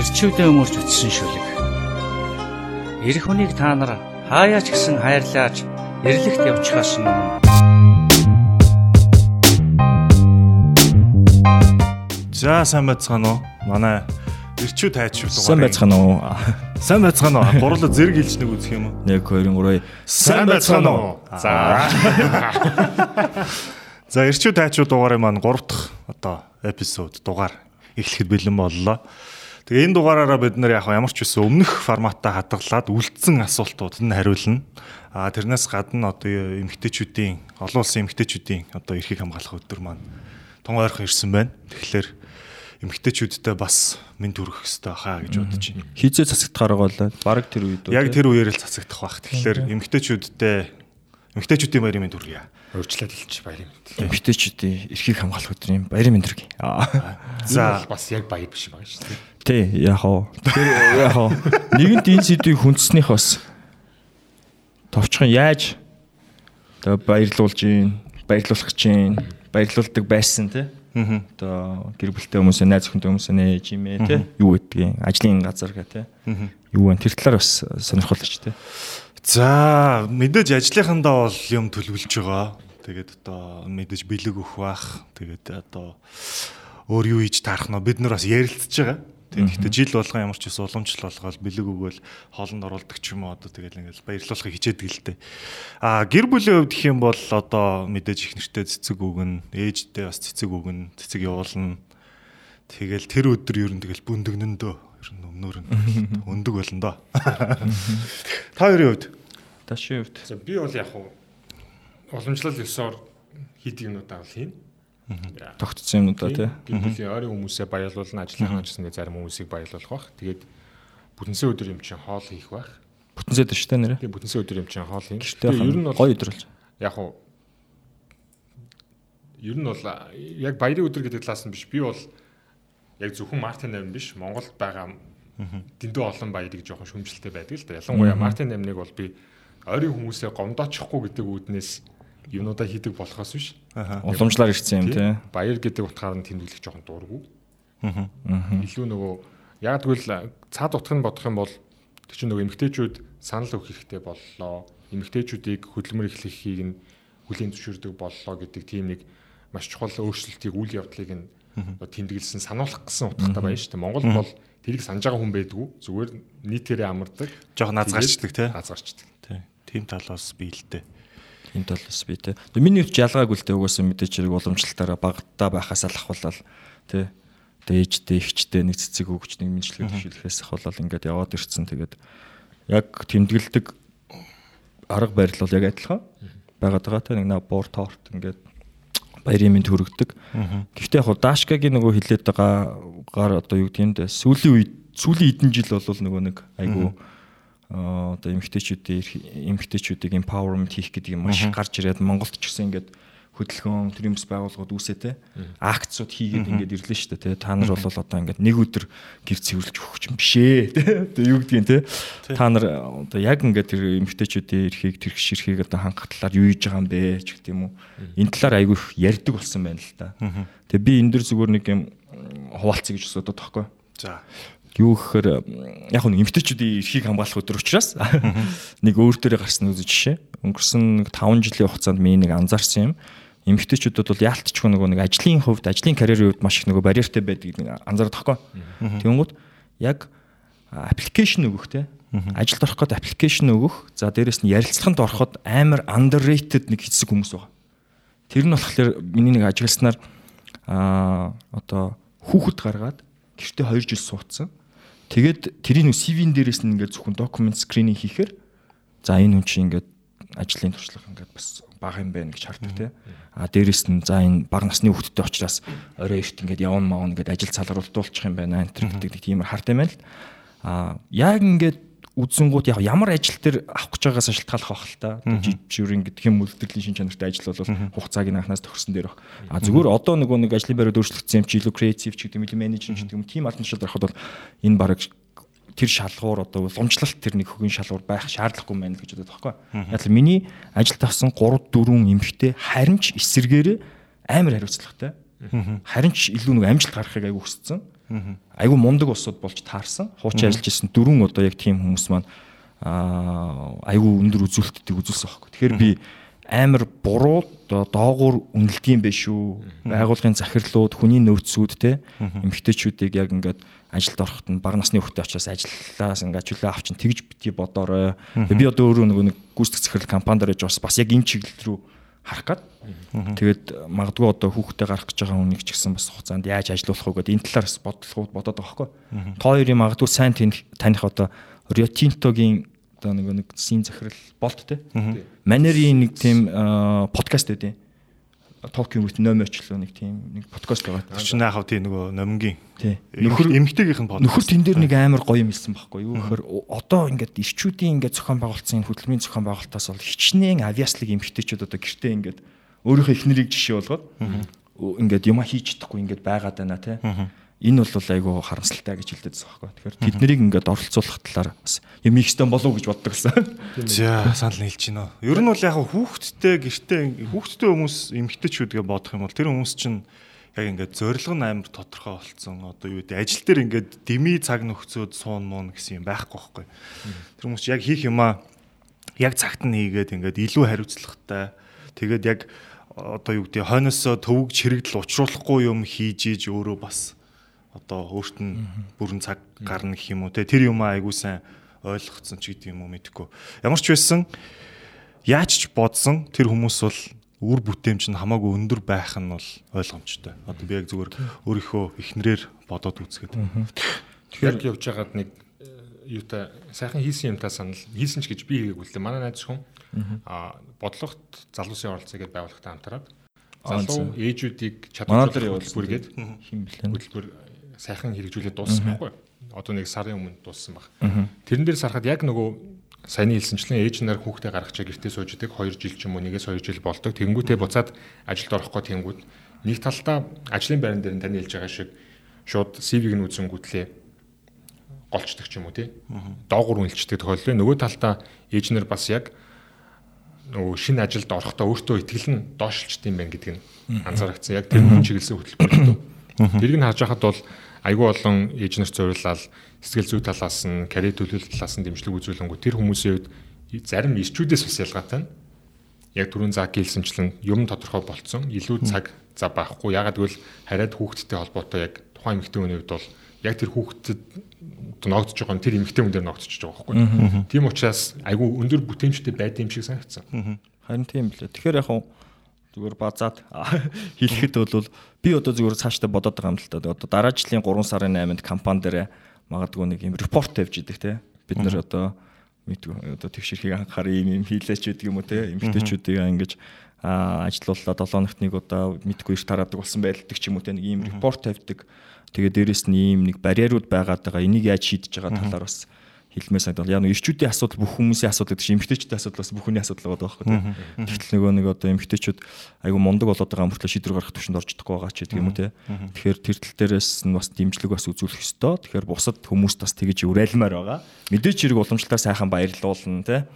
Ирчүүдээ өмөрч үтсэн шүлэг. Ирэх хүнийг та нар хаяач гисэн хайрлааж эрлэгт явчихаас өмнө За сайн байцгаана уу? Манай ирчүү тайч шүү Сайн байцгаана уу? Сайн байцгаана уу? Гурлаа зэрэг хэлж нэг үзэх юм уу? 1 2 3 Сайн байцгаана уу? За. За ирчүү тайчуу дугаарыг маань 3 дахь одоо эпизод дугаар эхлэхэд бэлэн боллоо. Тэгээ энэ дугаараараа бид нар яг ямар ч үсэн өмнөх форматаа хадгалаад үлдсэн асуултууд нь хариулна. А тэрнээс гадна одоо эмгтээчүүдийн олон улсын эмгтээчүүдийн одоо эрхийг хамгаалах өдөр маань тун ойрхон ирсэн байна. Тэгэхээр эмгтээчүүдтэй бас мэд төрөх хэрэгтэй хаа гэж бодож байна. Хизээ цацагдахаар л баг тэр үед үү? Яг тэр үеэр л цацагдах байх. Тэгэхээр эмгтээчүүдтэй эмгтээчүүдийн баярын мэд төргийа. Урьдчилаад хэлчих баярын мэд. эмгтээчүүдийн эрхийг хамгаалах өдрийн баярын мэнд төргий. За бас яг баяр биш байгаа шүү дээ. Тэ яг оо. Тэр яг оо. Нэгэнт энэ сэдвийг хүндснийх бас товчхон яаж одоо баярлуулж гин, баярлуулах чинь, баярлуулдаг байсан те. Аа. Одоо гэр бүлтэй хүмүүсээ, найз охинтой хүмүүсээ нээж имээ те. Юу гэдгийг ажлын газар гэ те. Юу вэ? Тэр талаар бас сонирхолтой ч те. За мэдээж ажлынхандаа бол юм төлөвлөж байгаа. Тэгээд одоо мэдээж бэлэг өгөх бах. Тэгээд одоо өөр юу хийж таарах нь бид нар бас ярилцж байгаа. Тэгээд жил болгон ямар ч ус уламжлал болгоод бэлэг өгөөл хоолнд оруулдаг ч юм уу одоо тэгэл ингээл баярлуулахыг хичээдэг л дээ. А гэр бүлийн хувьд гэх юм бол одоо мэдээж их нэртэй цэцэг өгнө, ээжтэй бас цэцэг өгнө, цэцэг явуулна. Тэгэл тэр өдөр ер нь тэгэл бүндгнөндөө ер нь өмнөр нь өндөг болно доо. Та хоёрын хувьд Ташийн хувьд За би бол яг уламжлал ёсоор хийдэг юмудаа бол хийн. Тогтцсон юмнуудаа те. Гэр бүлийн ойрын хүмүүсээ баярлуулна, ажлынхаа ажлын зарим хүмүүсийг баярлуулах бах. Тэгээд бүтэнсээ өдөр юм чинь хоол хийх бах. Бүтэнсэд шүү дээ нэрэ. Тэгээд бүтэнсээ өдөр юм чинь хоол. Гэртээ Тэгээд ер нь бол гоё өдөр болж. яг хуу ер нь бол яг баярын өдөр гэдэг талаас нь биш. Би бол яг зөвхөн Мартин 8 биш. Монголд байгаа дэндүү олон баярыг жоохон шүмжлэлтэй байдаг л да. Ялангуяа Мартин 8-ыг бол би ойрын хүмүүсээ гомдоочихгүй гэдэг үүднээс юмудаа хийдэг болохоос биш. Уламжлаар ирсэн юм те. Баяр гэдэг утгаар нь тэмдэглэх жоохон дурггүй. Аа. Илүү нөгөө яг тэгвэл цаад утга нь бодох юм бол тэр чинь нөгөө эмгтээчүүд санал өгөх хэрэгтэй боллоо. Эмгтээчүүдийг хөдөлмөр эхлэхийг нь хүлийн зөвшөөрдөг боллоо гэдэг тийм нэг маш чухал өөрчлөлтийг үйл явдлыг нь тэмдэглэсэн сануулах гэсэн утгатай байна шүү дээ. Монгол бол тэрийг санаж байгаа хүн байдгүй. Зүгээр нийтээрээ амардаг. Жохо назгарчдаг те. Назгарчдаг. Тий. Тим тал бас Энэ тал бас би те. Миний хувьд ялгаагүй л те угаасаа мэдээч хэрэг уламжлалтаараа багтаа байхаас алхахвал те. Тэгээ ээжтэй ихчтэй нэг цэцэг өгч нэг мэдлэг төшөлөхөөс ахвал ингээд яваад ирсэн. Тэгээд яг тэмдэглэдэг арга барил бол яг адилхан байгаад байгаа те. Нэг наа буур торт ингээд баярын мэнд хүргэдэг. Гэхдээ яг хуу Дашкагийн нөгөө хилээд байгаа гар одоо юу гэдэг бэ? Сүүлийн үед сүүлийн эдэн жил бол нөгөө нэг айгу аа, одоо эмгтээчүүдийн эмгтээчүүдийг empowerment хийх гэдэг юм маш гарч ирээд Монголд ч гэсэн ингээд хөдөлгөөн тэр юмс байгууллагууд үүсээ те акцууд хийгээд ингээд ирлээ шүү дээ те та нар бол одоо ингээд нэг өдөр гэр цэвэрлж өгөх юм бишээ одоо юу гэдгийг те та нар одоо яг ингээд тэр эмгтээчүүдийн эрхийг тэр гiş эрхийг одоо хангах талаар юу хийж байгаа юм бэ ч гэх юм уу. Энэ талаар айгүй их ярьдаг болсон байна л да тэгээ би энэ дэр зүгээр нэг юм хуваалцъя гэж бодод тоххой. За. Юу гэхээр яг нэг эмгтээчүүдийн эрхийг хамгаалах өдөр учраас нэг өөр төрөө гарсан үзэж жишээ. Өнгөрсөн нэг 5 жилийн хугацаанд миний нэг анзаарсан юм. Эмгтээчүүдэд бол яалтчгүй нөгөө нэг ажлын хувьд, ажлын карьерийн хувьд маш их нөгөө барьертай байдгийг нэг анзаардаг тоххой. Тэнгүүд яг аппликейшн өгөх те. Ажилд орох гээд аппликейшн өгөх. За дээрэс нь ярилцлаганд ороход амар underrated нэг хэсэг хүмүүс байгаа. Тэр нь болохоор миний нэг ажигласнаар аа одоо хүүхэд гаргаад гэртээ 2 жил суудсан. Тэгээд тэрийн нэг CV-н дээрээс нь ингээд зөвхөн документ скрининг хийхээр за энэ хүн чинь ингээд ажлын туршлага ингээд бас бага юм байна гэж хардаг тий. А дээрэс нь за энэ бага насны хүүхэдтэй учраас орой эрт ингээд явна маавна ингээд ажил цалруулдуулчих юм байна энэ гэдэг тиймэр харт юм байна л. А яг ингээд үзэнгууд яг ямар ажил төр авах гэж байгаагаас шалтгаалах байх л та. Жижигүрэн гэдэг юм үлдэрлийн шин чанартай ажил бол хугацааг нь анханаас төгссөн дээр баг. А зүгээр одоо нөгөө нэг ажлын байрууд өөрчлөгдсөн юм чи илүү креатив ч гэдэг юм менежер ч гэдэг юм тийм албан тушаалд ороход бол энэ баг тэр шалгуур одоо уламжлалт тэр нэг хөгийн шалгуур байх шаардлагагүй мэн л гэж бодод байхгүй. Яг л миний ажилд авсан 3 4 эмэгтэй харин ч эсэргээрээ амар хариуцлагатай. Харин ч илүү нэг амжилт гаргахыг аяг хүссэн. Айгу мундаг усуд болж таарсан. Хуучин ажиллаж исэн дөрвөн одоо яг тийм хүмүүс маань аа айгу өндөр үзүүлэлтийг үзүүлсэн байхгүй. Тэгэхээр би амар буруу доогуур үнэлдэг юм биш үү? Байгуулгын захирлууд, хүний нөөцүүд те эмгтээчүүдийг яг ингээд ажилд ороход нь бага насны хүүхдээ очиас ажиллаас ингээд чөлөө авчин тэгж бити бодоорой. Би одоо өөрөө нөгөө нэг гүйцэтгэх захирал компанид орж бас бас яг энэ чиглэл рүү харах гад. Тэгээд магадгүй одоо хүүхдээ гарах гэж байгаа хүнийг ч гэсэн бас хугацаанд яаж ажилуулах вэ гэдэг энэ талаар бас бодлогууд бодоод байгаа байхгүй. Та хоёрын магадгүй сайн таних одоо Tinto-гийн одоо нэг нэг син захирал болт те. Манерийн нэг тийм подкаст байдیں۔ Токио with номерчлөө нэг тийм нэг подкаст байгаа. Тэр чинь яхав тийм нөгөө номгийн. Нөхөр эмгтээгийнх нь подкаст. Нөхөр тэн дээр нэг амар гоё юм хэлсэн байхгүй юу? Гэхээр одоо ингээд ирчүүдийн ингээд зохион байгуулалтын хөдөлмөрийн зохион байгуулалтаас бол хичнээн авиаслыг эмгтээчүүд одоо гэртээ ингээд өөрийнхөө эхнэрийг жишээ болгоод ингээд юма хийж чадахгүй ингээд байгаад байна те энэ бол айгүй харамсалтай гэж хэлдэг байсан байхгүй. Тэгэхээр тэднийг ингээд оролцуулах талаар бас юм их стон болов гэж боддог гэсэн. За санал нийлж байна. Ер нь бол яг хүүхдтэй гэртээ хүүхдтэй хүмүүс эмгтэйчүүдгээ бодох юм бол тэр хүмүүс чинь яг ингээд зориг нь амар тодорхой болцсон. Одоо юу гэдэг ажил дээр ингээд дими цаг нөхцөөд суун муун гэсэн юм байхгүй байхгүй. Тэр хүмүүс яг хийх юмаа яг цагт нь хийгээд ингээд илүү хариуцлагатай. Тэгээд яг одоо юу гэдэг хойноосоо төвөг чирэгдэл учруулахгүй юм хийж ийж өөрөө бас одоо өөрт нь бүрэн цаг гарна гэх юм уу? Те тэр юм айгуу сайн ойлгогдсон ч гэдэг юм уу? Мэдэхгүй. Ямар ч байсан яаж ч бодсон тэр хүмүүс бол үр бүтээмж нь хамаагүй өндөр байх нь бол ойлгомжтой. Одоо би яг зүгээр өөрийнхөө ихнэрээр бодоод үзгээд. Тэгэхээр явж байгаад нэг э, юутай сайхан хийсэн юмтай санал хийсэн ч гэж би хийгээгүй л дээ. Манай найз хүн а бодлогот залуусын оролцоо гэдээ байгууллагатай хамтраад залуу ээжүүдийг хөтөлбөргээд хим блэн хөтөлбөр сайхан хэрэгжүүлээд дууссан байхгүй. Одоо нэг сарын өмнө дууссан баг. Тэрэн дээр сарахад яг нөгөө саяны хэлсэнчлэн ээж нар хүүхдээ гаргачаа гэртээ сууж идэг 2 жил ч юм уу нэгээс 2 жил болдог. Тэнгүүтээ буцаад ажилд орохгүй тэнгүүд нэг талдаа ажлын байран дээр тань хэлж байгаа шиг шууд CV-г нь үзэнгүүтлээ голчдаг ч юм уу тий. Доогуур үнэлцдэг тохиолдол. Нөгөө талдаа ээж нар бас яг нөгөө шинэ ажилд орохдоо өөртөө итгэл нь доошлчт юм байна гэдг нь анзаарчихсан. Яг тэр хүн чиглэсэн хөтөлбөр. Тэрийг нь харж байхад бол айгүй олон ээж нарт зориулаад сэтгэл зүй талаас нь карьер төлөвлөлт талаас нь дэмжлэг үзүүлэнгүү тэр хүмүүсийн үед зарим ирчүүдээс бас ялгаатай нь яг түрүүн заг хэлсэнчлэн юм тодорхой болцсон илүү цаг за байхгүй ягаад гэвэл хараад хүүхдтэй холбоотой яг тухайн эмэгтэй хүний хувьд бол яг тэр хүүхдэд ногдож байгаа тэр эмэгтэй хүн дээр ногдчихж байгаа байхгүй. Тийм учраас айгүй өндөр бүтээмжтэй байд юм шиг санагдсан. Харин тийм билээ. Тэгэхээр яг зүгээр базаад хэлэхэд бол би одоо зүгээр цаашдаа бодоод байгаа юм л та. Одоо дараа жилийн 3 сарын 8-нд компани дээр магадгүй нэг юм репорт тавьж идэг те. Бид нэр одоо мэдгүй одоо тэгшэрхийг анхаараа юм юм хийлээч гэдэг юм уу те. Эмгтээчүүдийг ингэж ажилууллаа 7 хоногт нэг удаа мэдгүй иш тараадаг болсон байлдаг ч юм уу те. Нэг ийм репорт тавьдаг. Тэгээ дээрэс нь ийм нэг барьерууд байгаад байгаа. Энийг яаж шийдэж байгаа талаар бас хэлмээр санагдал. Яг нэг ирчүүдийн асуудал бүх хүмүүсийн асуудал гэдэг чинь эмгтээчүүдийн асуудал бас бүх хүний асуудал байгаа байхгүй тийм. Тэгтэл нөгөө нэг одоо эмгтээчүүд айгүй мундаг болоод байгаа мөртлөө шийдвэр гаргах төвшөнд орж чадахгүй байгаа ч гэдэг юм уу тийм. Тэгэхээр тэр тал дээрээс нь бас дэмжлэг бас үзүүлэх ёстой. Тэгэхээр бусад хүмүүст бас тэгэж уриалмаар байгаа. Мэдээч хэрэг уламжлалтаар сайхан баярлуулна тийм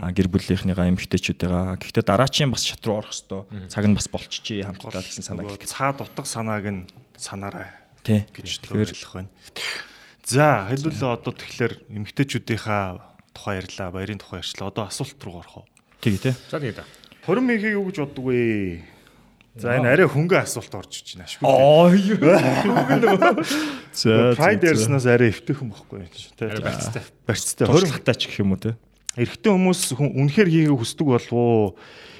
а гэр бүлийнхнийгаа эмгтээчүүдээгаа гэхдээ дараачийн бас шат руу орох хэвээр цаг нь бас болчихжээ хамтдаа гэсэн санаа гэх. Цаад утга санааг нь санаарай гэж төлөвлөх байна. За хэлбэл одоо тэгэхээр эмгтээчүүдийнхаа тухай ярьлаа, баярын тухай ярьчлаа. Одоо асуулт руу орох уу? Тэгээ тий. За тэгээ да. Хорин михийг юу гэж боддог вэ? За энэ арай хөнгөн асуулт орж иж байна шүү. Аа юу. За Pride ярьснаас арай эвтэйхэн бохгүй юм чи. Арай барьцтай. Барьцтай. Хорин хатаач гэх юм уу те. Эрэгтэй хүмүүс үнэхээр хийгээ хүсдэг болов уу?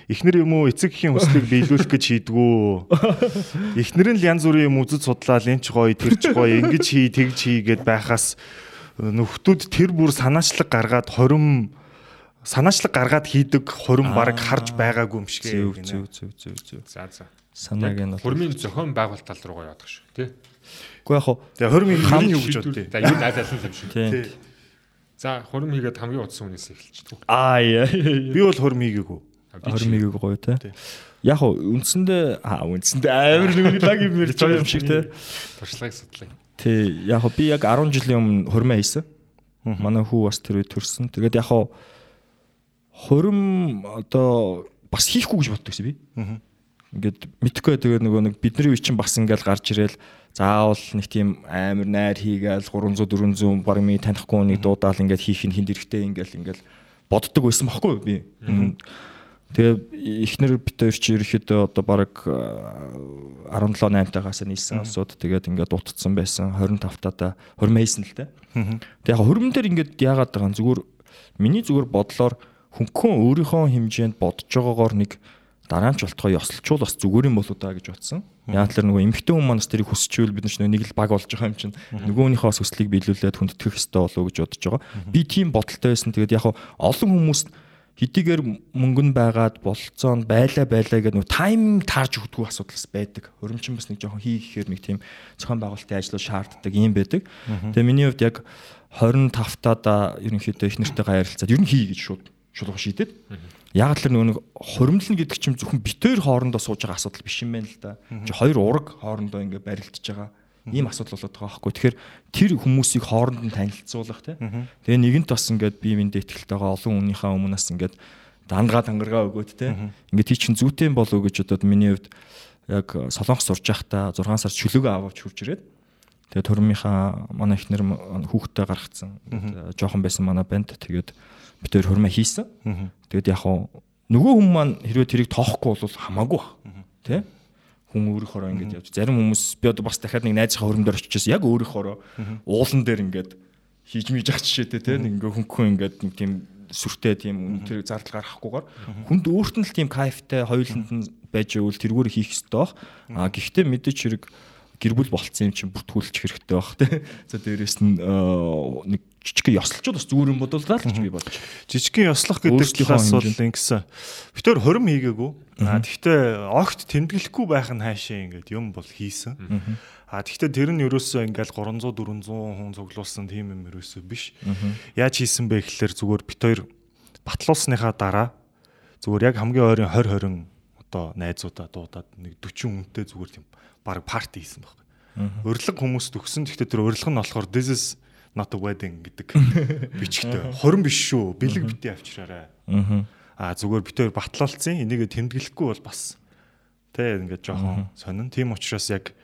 Эхнэр юм уу эцэг эхийн хүслийг биелүүлэх гэж хийдгүү. Эхнэр нь л янз бүрийн юм үзэж судлаад энэ ч гоё, тэр ч гоё, ингэж хий, тэгж хий гэд байхаас нөхдүүд тэр бүр санаачлаг гаргаад хорим санаачлаг гаргаад хийдэг хорим баг харж байгаагүй юм шиг ээ. Зөв зөв зөв зөв. За за. Санааг нь хормын зохион байгуулалт тал руугаа явах шүү, тий. Гэхдээ яг хоо хорим хам юу гэж боддیں۔ За юу аль аль юм шүү. Тий. За хорим хийгээд хамгийн удсан хүнээс эхэлчихв. Аа яа. Би бол хорим хийгээгүй. 21-ийг гоё те. Яг уу үндсэндээ аа үндсэндээ амар нэг лаг юм ярьж байгаа юм шиг те. Туршлагыг судлаа. Тий, яг би яг 10 жилийн өмнө хурмаа хийсэн. Манай хүү бас тэр үед төрсэн. Тэгээд яг хурим одоо бас хийхгүй гэж боддог чи би. ингээд мэдхгүй тэгээ нөгөө нэг бидний үе чинь бас ингээл гарч ирээл заавал нэг тийм амар найр хийгээл 300 400 баг ми танихгүй нэг дуудаал ингээд хийх нь хинд эрэхтэй ингээл ингээл боддог байсан байхгүй би. Тэгээ эхнэр бит хоёр чи ерөөхдөө одоо баг 17 8 тагаас нийлсэн асууд тэгээд ингээд дутцсан байсан 25 таа хурим хийсэн л тэ. Тэгээ яг хурим дээр ингээд яагаад байгаа зүгээр миний зүгээр бодлоор хөнгөн өөрийнхөө хэмжээнд бодож байгаагаар нэг дараа нь ч болтгоо ёслчул бас зүгээр юм болоо да гэж бодсон. Яг л нөгөө эмгтэн хүмүүс манас тэрийг хүсчихвэл бид нэг л баг болж байгаа юм чинь нөгөөнийхөө бас хүслийг биелүүлээд хүндэтгэх болов уу гэж бодож байгаа. Би тийм бодолтой байсан. Тэгээд яг олон хүмүүс хэдийгээр мөнгө нь байгаад болцоон байлаа байлаа гэдэг нөгөө тайминг таарж өгдөггүй асуудалс байдаг. Хөрөмчин бас нэг жоохон хийхээр нэг тийм зохион байгуулалтын ажлууд шаарддаг юм байдаг. Тэгээ миний хувьд яг 25 таа ерөнхийдөө их нэртэйгээ ярилцаад ер нь хий гэж шууд шулуух шийдээд яг л нэг хуримлна гэдэг чинь зөвхөн битээр хоорондоо сууж байгаа асуудал биш юм байна л да. Чи хоёр ураг хоорондоо ингээ барилдаж байгаа ийм асуудал болоод байгаа байхгүй. Тэгэхээр тэр хүмүүсийг хооронд нь танилцуулах тий. Тэгээ нэгэнт бас ингээд бие биендээ ихтэлтэйгээ олон хүнийхээ өмнөөс ингээд дангаа тангаргаа өгөөд тий. Ингээд тий чин зүйтэй болов гэж бодоод миний хувьд яг солонгос сурж байхдаа 6 сар чөлөөгөө аваач хурж ирээд тэгээ төрмийнхаа манай ихнэр хүүхдтэй гаргацсан. Жохон байсан манай банд тэгээд бид хоёр хурмаа хийсэн. Тэгэд яг нөгөө хүн маань хэрвээ тэрийг тоохгүй бол хамаагүй баг. Тэ? Хүн өөрийнхоороо ингэж явж. Зарим хүмүүс би одоо бас дахиад нэг найзынхаа хөрөмдөр очижээс яг өөрийнхоороо уулан дээр ингэж хийж мийж ах жишээтэй тэ нэг ингээ хөнгөн ингээд нэг тийм сүртэй тийм тэр зардал гаргахгүйгээр хүнд өөрт нь л тийм кайфтай хоёуланд нь байж ивэл тэргээр хийх ёстой. Бах. А гэхдээ мэдээч хэрэг гэр бүл болцсон юм чинь бүртгүүлчих хэрэгтэй бах тэ. За дээрэс нь нэг жижигхэн ёслолчод бас зүгээр юм бодолдоо л гэж би бодож. Жижигхэн ёслох гэдэг талаас бол ингэсэн. Битээр хорим хийгээгүй. А тэгвэл огт тэмдэглэхгүй байх нь хаашаа ингээд юм бол хийсэн. А тэгвэл тэр нь ерөөсөө ингээл 300 400 хүн цуглуулсан тийм юм ерөөсөө биш. Яаж хийсэн бэ гэхэлэр зүгээр бит хоёр батлуулсныхаа дараа зүгээр яг хамгийн ойрын 20 20 одоо найзуудаа дуудаад нэг 40 хүнтэй зүгээр тийм баг парти хийсэн байхгүй. Урилга хүмүүс төгсөн. Гэхдээ тэр урилга нь болохоор this is not a wedding гэдэг бичгтэй. Хорин биш шүү. Бэлэг битээ авчираарай. Аа зүгээр битээр батлалцсан. Энийг тэмдэглэхгүй бол бас тэ ингээд жоохон сонин. Тийм учраас яг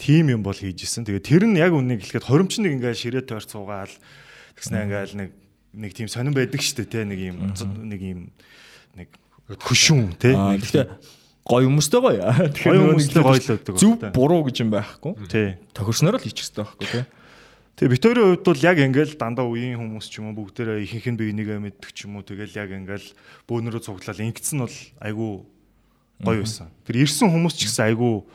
тим юм бол хийж исэн. Тэгээ тэр нь яг үнийг хэлэхэд хоримч нэг ингээд ширээ тойр цуугаал тэгснэ ингээд нэг нэг тийм сонин байдаг шүү дээ тэ нэг юм нэг юм нэг хөшүүн тэ. Гэхдээ гоё хүмүүстэй гоё. Тэгэхээр хүмүүстэй гоё л өгдөг. Зүв буруу гэж юм байхгүй. Тий. Тохирсноор л хийчих хэрэгтэй байхгүй тий. Тэгээ Викторийн хувьд бол яг ингээл дандаа үеийн хүмүүс ч юм уу бүгдээрээ ихэнх нь би энийгээ мэддэг ч юм уу тэгэл яг ингээл бөөнөрөө цуглал ингэсэн бол айгүй гоё байсан. Тэр ирсэн хүмүүс ч гэсэн айгүй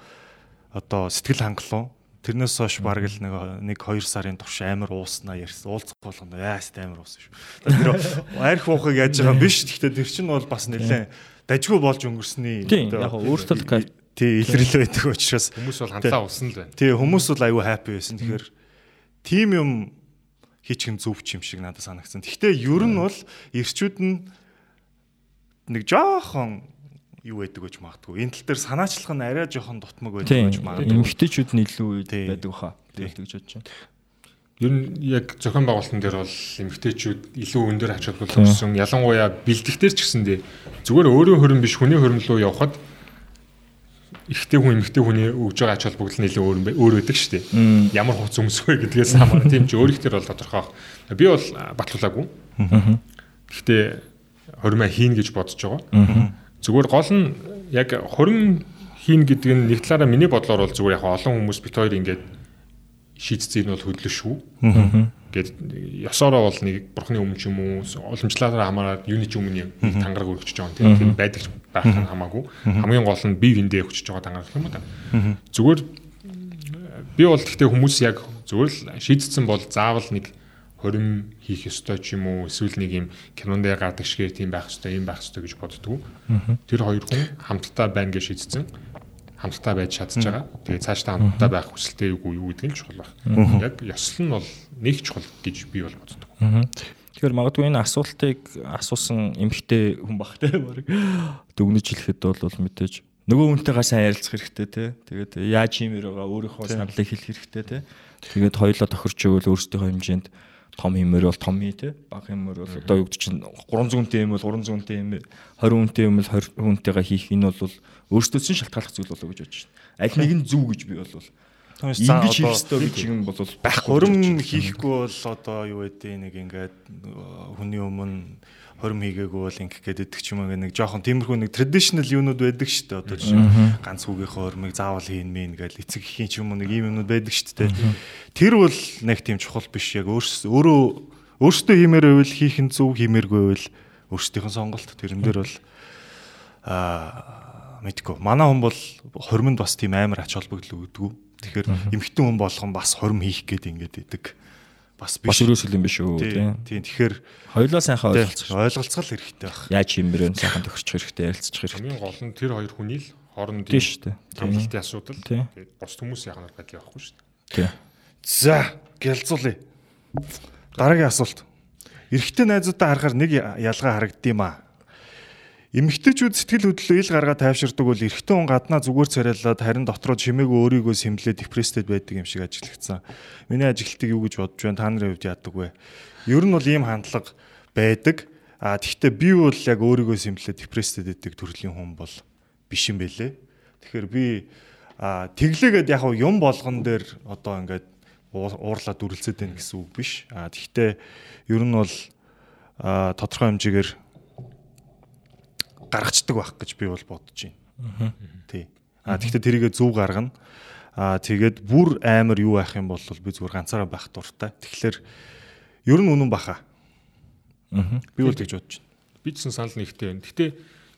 одоо сэтгэл хангалуун. Тэрнээс хойш бараг л нэг нэг 2 сарын турш амар ууснаа ярьсан. Уулзах болгоно яас амар уусан шүү. Тэр арх уухыг яаж байгаа юм биш. Гэхдээ тэр чинь бол бас нэлээд дажгүй болж өнгөрсөний яг өөртөө л тий илрэл байдаг учраас хүмүүс бол хандлаа усан л байна. Тий хүмүүс бол аюу хаппи байсан. Тэгэхээр тим юм хийчих юм зөв ч юм шиг надад санагдсан. Гэхдээ ер нь бол эрчүүд нь нэг жоохон юу байдаг гэж магадгүй. Энэ тал дээр санаачлах нь арай жоохон дутмаг байдаг гэж магадгүй. Эмгтэйчүүд нь илүү байдаг хаа. Тэгэл гэж бодож байна. Ер нь яг зохион байгуулалтын дээр бол эмгтээчүүд илүү өндөр ач холбогдол өгсөн. Ялангуяа бэлтгэхтэр ч гэсэндээ зүгээр өөрөө хөрөн биш хүний хөрөн рүү явхад ихтэй хүн эмгтэй хүний өгж байгаа ач холбогдол нь илүү өөр өөр байдаг шүү дээ. Ямар хуц өмсгөө гэдгээс хамааран тийм ч өөрийнхтэр бол тодорхой. Би бол батлуулаагүй. Гэхдээ хормоо хийн гэж бодож байгаа. Зүгээр гол нь яг хурим хийн гэдэг нь нэг талаараа миний бодлоор бол зүгээр яг олон хүмүүс бит хоёр ингээд шийдцэн нь бол хөдлөө шүү. Гэт ёсороо бол нэг бурхны өмнө ч юм уу уламжлалаараа хамаараад юуны ч өмнө тангараг өргөжж байгаа юм тийм. Байдаг байх нь хамаагүй. Хамгийн гол нь бие биендээ өгчөж байгаа тангараг юм да. Зүгээр би бол гэхдээ хүмүүс яг зүгээр л шийдсэн бол заавал нэг хорим хийх ёстой ч юм уу эсвэл нэг юм кинонд гардаг шигээр тийм байх ёстой юм байх ёстой гэж боддгоо. Тэр хоёр хүн хамтдаа байна гэж шийдсэн хамтдаа байж чадж байгаа. Тэгээ цаашдаа хамтдаа байх хүсэлтэй юу юу гэдэг нь чухал байна. Яг ёслол нь бол нэг чухал гэж би бол боддог. Тэгэхээр магадгүй энэ асуултыг асуусан эмхтэй хүн бах те баг дүгнэж хэлэхэд бол мэдээж нөгөө хүнтэйгээ сайн ярилцах хэрэгтэй те. Тэгээд яаж юм байгаа өөрийнхөө саналыг хэлэх хэрэгтэй те. Тэгээд хоёлоо тохирч өгөөл өөрсдийнхөө хэмжээнд том хэмээр бол том хий те баг хэмээр бол одоо юу гэдэг чинь 300 хүнтэй юм бол 300 хүнтэй юм 20 хүнтэй юм бол 20 хүнтэйгээ хийх энэ бол өөрсдөөс нь шалтгааллах зүйл болоо гэж бодож байна. Аль нэг нь зөв гэж би бол Түүнээс за ингэж хийх ёстой гэж юм бол байхгүй. Хөрөм хийхгүй бол одоо юу гэдэг нэг ингээд э, хүний өмнө хөрөм хийгээгүй бол ингэх гээд идэх ч юм уу нэг жоохон тиймэрхүү нэг traditional юунууд байдаг шүү дээ одоо жишээ ганц үгийнхээ хөрмийг заавал хийн мэн гэж эцэг эхийн ч юм уу нэг ийм юмнууд байдаг шүү дээ. Тэр бол нэг тийм чухал биш яг өөрөө өөрсдөө хиймээр байвал хийх нь зөв хиймээргүй байвал өөрсдийнх нь сонголт тэрэн дээр бол аа мэдгүй манай хүн бол хормонд бас тийм амар ач холбогдол өгдөг. Тэгэхээр эмхтэн хүн болгон бас хорм хийх гээд ингээд идэг. Бас биш. Бас өрөөсөл юм биш үү Тийм. тий. Тийм. Тэгэхээр Хоёулаа сайхан ойлголцох. ойлголцгол хэрэгтэй байх. Яаж нь сайхан тохирчих хэрэгтэй, ярилцчих хэрэгтэй. Хамгийн гол нь тэр хоёр хүний л хоорондын Тийм шүү дээ. хамталтын асуудал. Тийм. Тэгээд бус хүмүүс яханаар байдал явахгүй шүү дээ. Тий. За, гэлцүүлъя. Дараагийн асуулт. Эрэгтэй найзуудаа харахаар нэг ялгаа харагддığım а. Эмэгтэйчүүд сэтгэл хөдлөлөө ил гаргаа тайвширдаг бол эрэгтэй хүн гаднаа зүгээр царайлаад харин дотроо чимээгүй өөрийгөө сэмлээ депресстэд байдаг юм шиг ажиглагдсан. Миний ажиглалтыг юу гэж бодож байна? Та нарын хувьд яадаг вэ? Ер нь бол ийм хандлага байдаг. А тэгвэл би бол яг өөрийгөө сэмлээ депресстэд байдаг төрлийн хүн бол биш юм бэлээ. Тэгэхээр би а тэглээгээд яг юм болгон дээр одоо ингээд уур- уурлаад дүрлцээд байна гэсэн үг биш. А тэгвэл ер нь бол тодорхой хэмжээгээр гаргацдаг байх гэж би бол бодож байна. Тий. А тэгвэл тэрийгэ зөв гаргана. А тэгээд бүр амар юу байх юм бол би зүгээр ганцаараа байх дуртай. Тэгэхээр ер нь үнэн баха. Би бол тэгж бодож байна. Би ч гэсэн санал нэгтэй байна. Гэтэ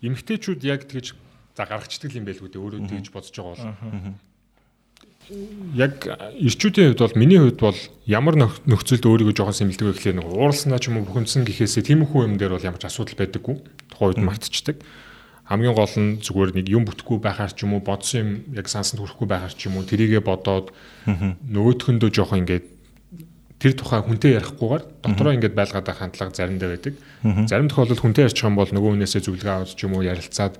эмэгтэйчүүд яг тэгж за гаргацдаг юм байлгүй дээ өөрөө тэгж бодож байгаа бол. Яг ирчүүдийн хувьд бол миний хувьд бол ямар нөх- нөхцөлд өөрийгөө жоохон сэмэлдэг вэ гэхлээр нэг ууралснаа ч юм уу бухимдсан гэхээсээ тиймэрхүү юм дээр бол ямар ч асуудал байдаггүй. Тухайн үед мартчихдаг. Хамгийн гол нь зүгээр нэг юм бүтэхгүй байхаар ч юм уу бодсон юм яг сансанд хүрэхгүй байхаар ч юм уу тэрийгэ бодоод нөгөөтгөндөө жоохон ингээд тэр тухай хүнтэй ярихгүйгээр дотроо ингээд байлгаад байх хандлага заримдаа байдаг. Зарим тохиолдолд хүнтэй ярьчих юм бол нөгөө хүнээсээ зөвлөгөө аваад ч юм уу ярилцаад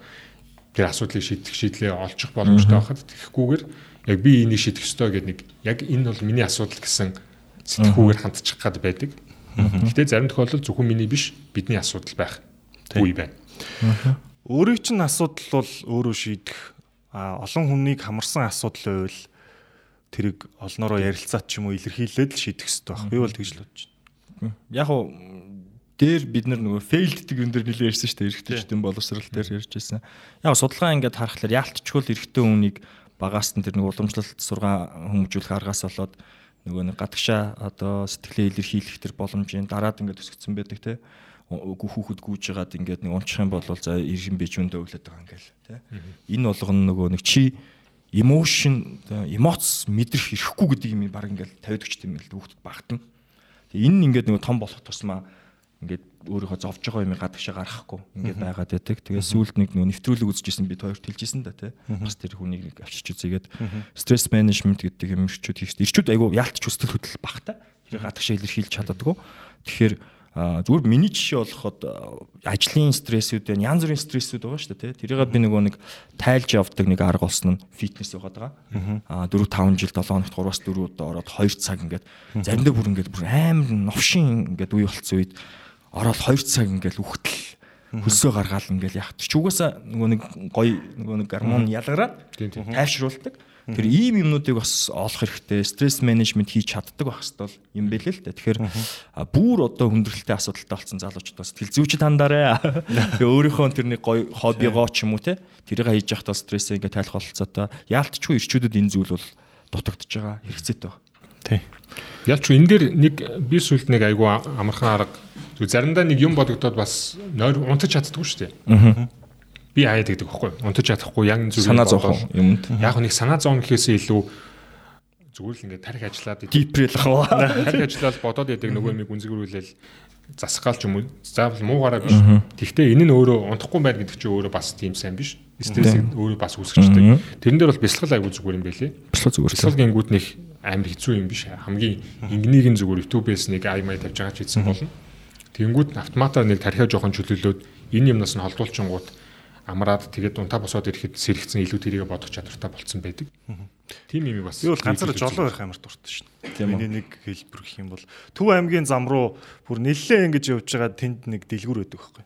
тэр асуудлыг шийдэх шийдлээ олчих боломжтой байхад тэгэхгүйгээр яг би энийг шийдэх ёстой гэдэг нэг яг энэ бол миний асуудал гэсэн сэтгхүүгээр хандчих гад байдаг. Гэхдээ зарим тохиолдолд зөвхөн миний биш бидний асуудал байх үе байна. Өөрийн чинь асуудал бол өөрөө шийдэх а олон хүнийг хамарсан асуудал байвал тэрийг олноороо ярилцаад ч юм уу илэрхийлээд л шийдэх хэрэгтэй байх. Би бол тэгж л бодож байна. Яг уу дээр бид нар нөгөө failed гэдэг юм дээр нэлээд ярьсан шүү дээ. Эрэгтэйчдийн боловсрал дээр ярьж байсан. Яг судалгаа ингээд харахаар яалтчгүй эрэгтэй хүнийг багаас нь тэр нэг уламжлалт сургаан хүмүүжүүлэх аргаас болоод нөгөө нэг гадагшаа одоо сэтгэлээ илэрхийлэх тэр боломжийн дараад ингээд төсөгцсөн байдаг те. Үгүй хүүхэд гүйж байгаад ингээд нэг унчих юм бол за иргэн бич өндөө өглөөд байгаа ингээл те. Энэ болгоно нөгөө нэг чи emotion эмоц мэдрэх ирэхгүй гэдэг юм баг ингээл тавиад өгч тийм л хүүхдэд багтана энэ нь ингээд нэг том болох тусмаа ингээд өөрийнхөө зовж байгаа юм гадагшаа гаргахгүй ингээд байгаад байдаг. Тэгээ сүүлд нэг нөгөө нэвтрүүлэг үзчихсэн бид хоёрт хэлжсэн да тий. Бас тэр хүнийг нэг авчирч үзээгээд стресс менежмент гэдэг юм ирчүүд хийх. Ирчүүд айгу яалтч хүсэл хөдлөл багтай. Тэр гадагшаа илэрхийлж чаддаггүй. Тэгэхээр зүгээр миний жишээ болоход ажлын стрессүүд байна янз бүрийн стрессүүд байгаа шүү дээ тий. Тэрийг би нөгөө нэг тайлж явдаг нэг арга болсон нь фитнес байгаад байгаа. А 4 5 жил 7 хоногт 3-аас 4 удаа ороод 2 цаг ингээд заримдаа бүр ингээд бүр амар новшин ингээд үе болцсон үед ороод 2 цаг ингээд үхтэл хөлсөө гаргаал ингээд яах. Чи угаасаа нөгөө нэг гоё нөгөө нэг гормон ялгараад тайвшруулдаг. Тэр ийм юмнуудыг бас олох хэрэгтэй. Стресс менежмент хийж чаддаг байх хэвэл юм бэлээ л дээ. Тэгэхээр бүр одоо хүндрэлтэй асуудалтай болсон залуучууд бас сэтгэл зүйчд хандаарэ. Тэгээ өөрийнхөө тэр нэг гоё хоббигоо ч юм уу те тэрийг хийж явахдаа стрессээ ингээд тайлах бололцоотой. Яалтчгүй ирчүүдэд энэ зүйл бол дутагдж байгаа хэрэгцээтэй байна. Тий. Ялч энэ дээр нэг би сүлд нэг айгу амархан арга зү заримдаа нэг юм бодогдоод бас нойр унтаж чаддгүй шүү дээ. Би хаяад гэдэг байхгүй. Унтаж чадахгүй яг зүгээр Санаа зовхон юмд. Яг нэг санаа зовно гэхээсээ илүү зүгээр л ингээд тарих ажиллаад. Дипрэл хаа. тарих ажиллаад бодоод яадаг нөгөө юмыг үнзгэрүүлэл засгаал ч юм уу заавал муугаараа биш. Тэгвэл энэ нь өөрөө унтахгүй байна гэдэг чинь өөрөө бас тийм сайн биш. Стрессийг өөрөө бас үүсгэждэг. Тэрэн дээр бол бясалгал айгу зүгээр юм байлээ. Бясалгал зүгээр. Бясалгал гингүүд нэг амар хэцүү юм биш. Хамгийн ингэнийг нь зүгээр YouTube-ээс нэг аймаа тавьж байгаа ч хийсэн болно. Тэнгүүд автоматар нэг тархиа жоохон чөлөөлөөд энэ юмнаас нь холдуулчингууд амраад тэгээд унтаа босоод ирэхэд сэрэгцэн илүү тэрийг бодох чадвартай болцсон байдаг. Тийм юм бас. Би бол ганцаараа жолоо барих амар дуртай шин. Тийм үү? Миний нэг хэлбэр гэх юм бол Төв аймгийн зам руу бүр нэлээ ингэж явж байгаа тэнд нэг дэлгүүр байдаг байхгүй.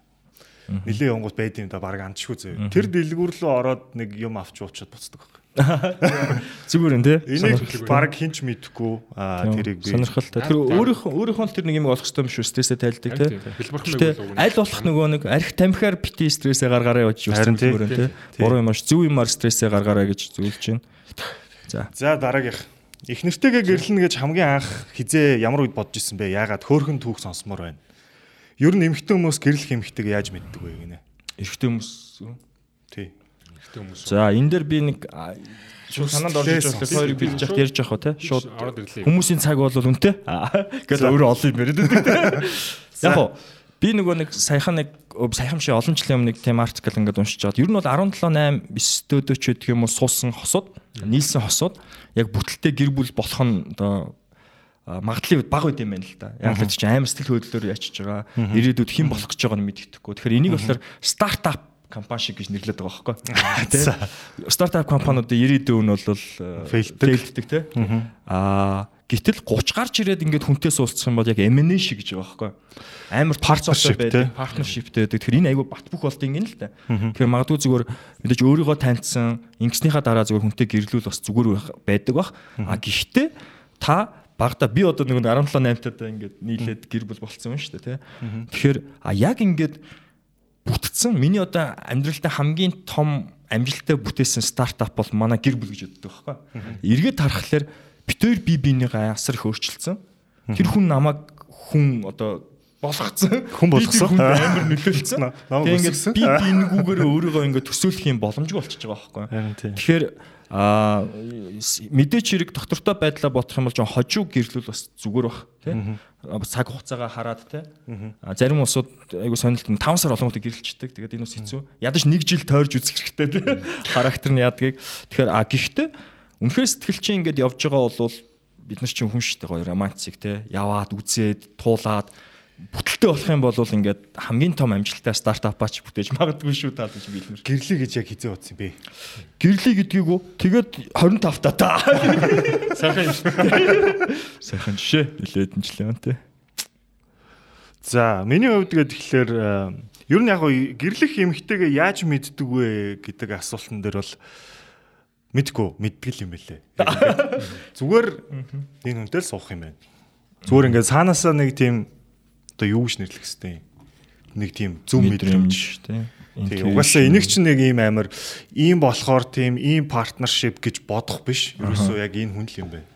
Нэлээ явгоот байд юм да баг амчгүй зөө. Тэр дэлгүүр рүү ороод нэг юм авч уучаад буцдаг байхгүй. Зүгээр энэ тий. Энийг баг хинч мэдэхгүй аа тэрийг би сонирхолтой. Тэр өөрийнхөө өөрийнхөө л тэр нэг юм олох хэрэгтэй юм шүү. Стрессээ тайлдаг тий. Хэлбэрхэн Гэтэ байвал аль болох нөгөө нэг арх тамхиар бити стрессээ гаргаарай гэж тий. зүгээр тий. Буруу юм ааш зөв юмар стрессээ гаргаарай гэж зөвлөж байна. За. За дараагийнх. Их нэртэйгээ гэрлэнэ гэж хамгийн анх хизээ ямар үед бодож исэн бэ? Яагаад хөөхөн түүх сонсомоор байна. Ер нь эмхтэн хүмүүс гэрлэх эмхтэйгээ яаж мэддэг вэ гинэ? Эрэгтэй хүмүүс. Ихтэй хүмүүс. За энэ дээр би нэг шууд санаанд орж иж байгаа хоёрыг бэлж яхад ярьж явах те. Шууд хүмүүсийн цаг бол үнэтэй. Гэтэл өөрөө олон юм яриад байдаг. Яг уу би нөгөө нэг саяхан нэг саяхан шиг олон жилийн өмнө нэг тийм артикл ингээд уншиж чад. Ер нь бол 17 8 9 дөдөө ч гэх юм уу суусан хосууд, нийлсэн хосууд яг бүтэлтэй гэр бүл болох нь одоо а, магадлал баг байд юм байна л да. Яг л чи амар сэтгэл хөдлөлөөр ячиж байгаа. Ирээдүйд хэн болох гэж байгааг нь мэддэхгүй. Тэгэхээр энийг болохоор стартап компани шиг гэж нэрлэдэг байгаа байхгүй. Тэ? Стартап компаниудын ирээдүйн нь бол Failдэг. фейлддэг тий. Аа гэтэл 30 гарч ирээд ингээд хүнтэй суулцах юм бол яг M&A шиг гэж байгаа байхгүй. Амар партнершип байдаг, партнершиптэй байдаг. Тэгэхээр энэ айгүй бат бөх болт ингэ л да. Тэгэхээр магадгүй зүгээр мэдээж өөрийгөө таньсан, ингэснийхаа дараа зүгээр хүнтэй гэрлүүл бас зүгээр байдаг бах. А гэхдээ та багада би одоо нэг 17 8-таа ингээд нийлээд гэр бүл болцсон юм шүү дээ тий. Тэгэхээр а яг ингээд бүтцэн миний одоо амьдралдаа хамгийн том амжилттай бүтээсэн стартап бол манай гэр бүл гэж боддог байхгүй. Эргээд харахаар бид хоёр бие биенийгээ асар их өөрчилсөн. Тэр хүн намайг хүн одоо болгоцсон. Хүн болгосон. Амар нөлөөлсөн. На- намайг Тэгээ ингээд өсгсөн. би биенийгүүгээр өөрийгөө ингээд төсөөлөх юм боломжгүй болчихж байгаа байхгүй. Тэгэхээр а мэдээч хэрэг доктортой байдлаа бодох юм бол жоо хожуу гэрлүүл бас зүгээр бах тий? А, цаг хугацаагаа хараад тий? А, зарим улсууд айгу сонирхолтой 5 сар олонготой гэрэлчдэг тэгээд энэ бас хэцүү. Ядаж нэг жил тойрж үзэх хэрэгтэй тий? Характер нь яадгийг тэгэхээр а гэхдээ үнэхээр сэтгэлчин ингээд явж байгаа бол бид нар чинь хүн шүү дээ гоё романтик тий? Яваад үзээд туулаад бүтэлтэй болох юм бол ингээд хамгийн том амжилттай стартапаач бүтээж магадгүй шүү таа гэж би илмэр Гэрлээ гэж яг хизээ утсан бэ? гэрлий гэдгийг үү? Тэгээд 25 та та Сайхан юм шиг. сайхан жишээ. Нилээдэн жилийн те. За миний хувьд гээд тэгэхээр э, ер нь яг гоо гэрлэх эмхтэйгээ яаж мэддэг вэ гэдэг асуултан дээр бол мэдгүй мэддэг л юм ингээд Зүгээр энэ хүнтэй л суух юм байна. Зүгээр ингээд цаанаасаа нэг тийм одоо юу гэж нэрлэх хэвтэй нэг тийм зөв мэдрэмж те Тэгээ угаасаа энийг чинь нэг ийм амар ийм болохоор тийм ийм партнершип гэж бодох биш. Ерөөсөө яг энэ хүн л юм байна.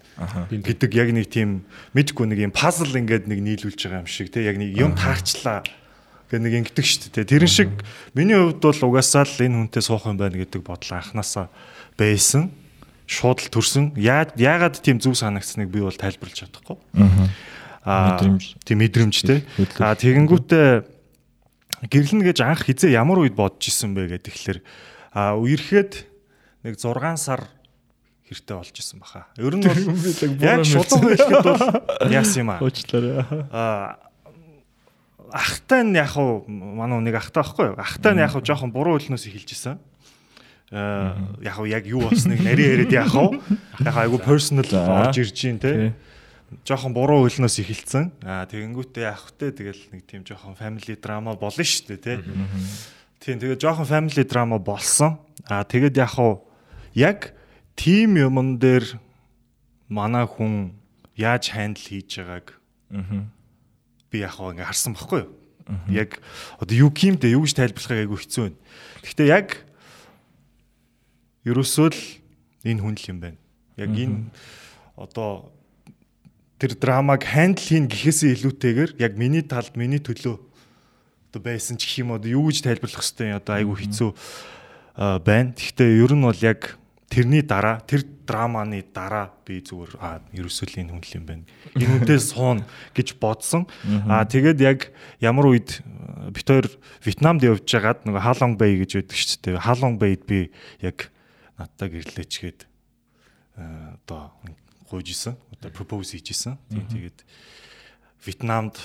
гэдэг яг нэг тийм мэдгүй нэг юм пазл ингээд нэг нийлүүлж байгаа юм шиг тий яг нэг юм таарчлаа гэх нэг ингэдэг шүү дээ. Тэрэн шиг миний хувьд бол угаасаа л энэ хүнтэй суух юм байна гэдэг бодол анханасаа байсан. Шууд л төрсөн. Яа яагаад тийм зүв санагдсныг би бол тайлбарлаж чадахгүй. Мэдрэмж. тийм мэдрэмжтэй. Аа тэгэнгүүтээ гэрлэнэ гэж анх хизээ ямар үед бодож исэн бэ гэдэг тэгэхээр аа үерхэд нэг 6 сар хэрэг болж исэн баха. Ер нь бол яг шулуун хэлэхэд бол яасан юм аа. Уучлаарай. Аа ахтай нь яг уу манай нэг ахтай байхгүй юу? Ахтай нь яг уу жоохон буруу хэлнөөс эхэлж исэн. Аа яг уу яг юу болсныг нарийн яриад яг уу яг айгу personal орж ирж гин те. Жоохон буруу хэлнөөс эхэлсэн. Аа тэгэнгүүтээ ахтай тэгэл нэг тийм жоохон family drama болно шүү дээ те. Тийм тэгээд жоохон family drama болсон. Аа тэгээд яг уу яг team юмн дээр манай хүн яаж хандл хийж байгааг би яг хаа ингээ харсан байхгүй юу. Яг одоо юу кимдээ юу гэж тайлбарлахыг айгүй хэцүү байна. Гэхдээ яг ерөөсөө л энэ хүн л юм байна. Яг энэ одоо тэр драмаг хандл хийн гэхээсээ илүүтэйгээр яг миний талд миний төлөө одоо байсан ч гэх юм одоо юу гэж тайлбарлах хэвтэй одоо айгүй хэцүү байна. Гэхдээ ер нь бол яг тэрний дараа тэр драманы дараа би зүгээр аа ерөөсөө л энэ хүн л юм байна. Энэ хүнтэй суун гэж бодсон. Аа тэгээд яг ямар үед бит хоёр Вьетнамд явж байгаад нөгөө Халонг Бэй гэж байдаг шүү дээ. Халонг Бэйд би яг надтай гэрлээч гээд э, одоо гуйж исэн. Одоо пропоз хийж исэн. Тийм тэгээд Вьетнамд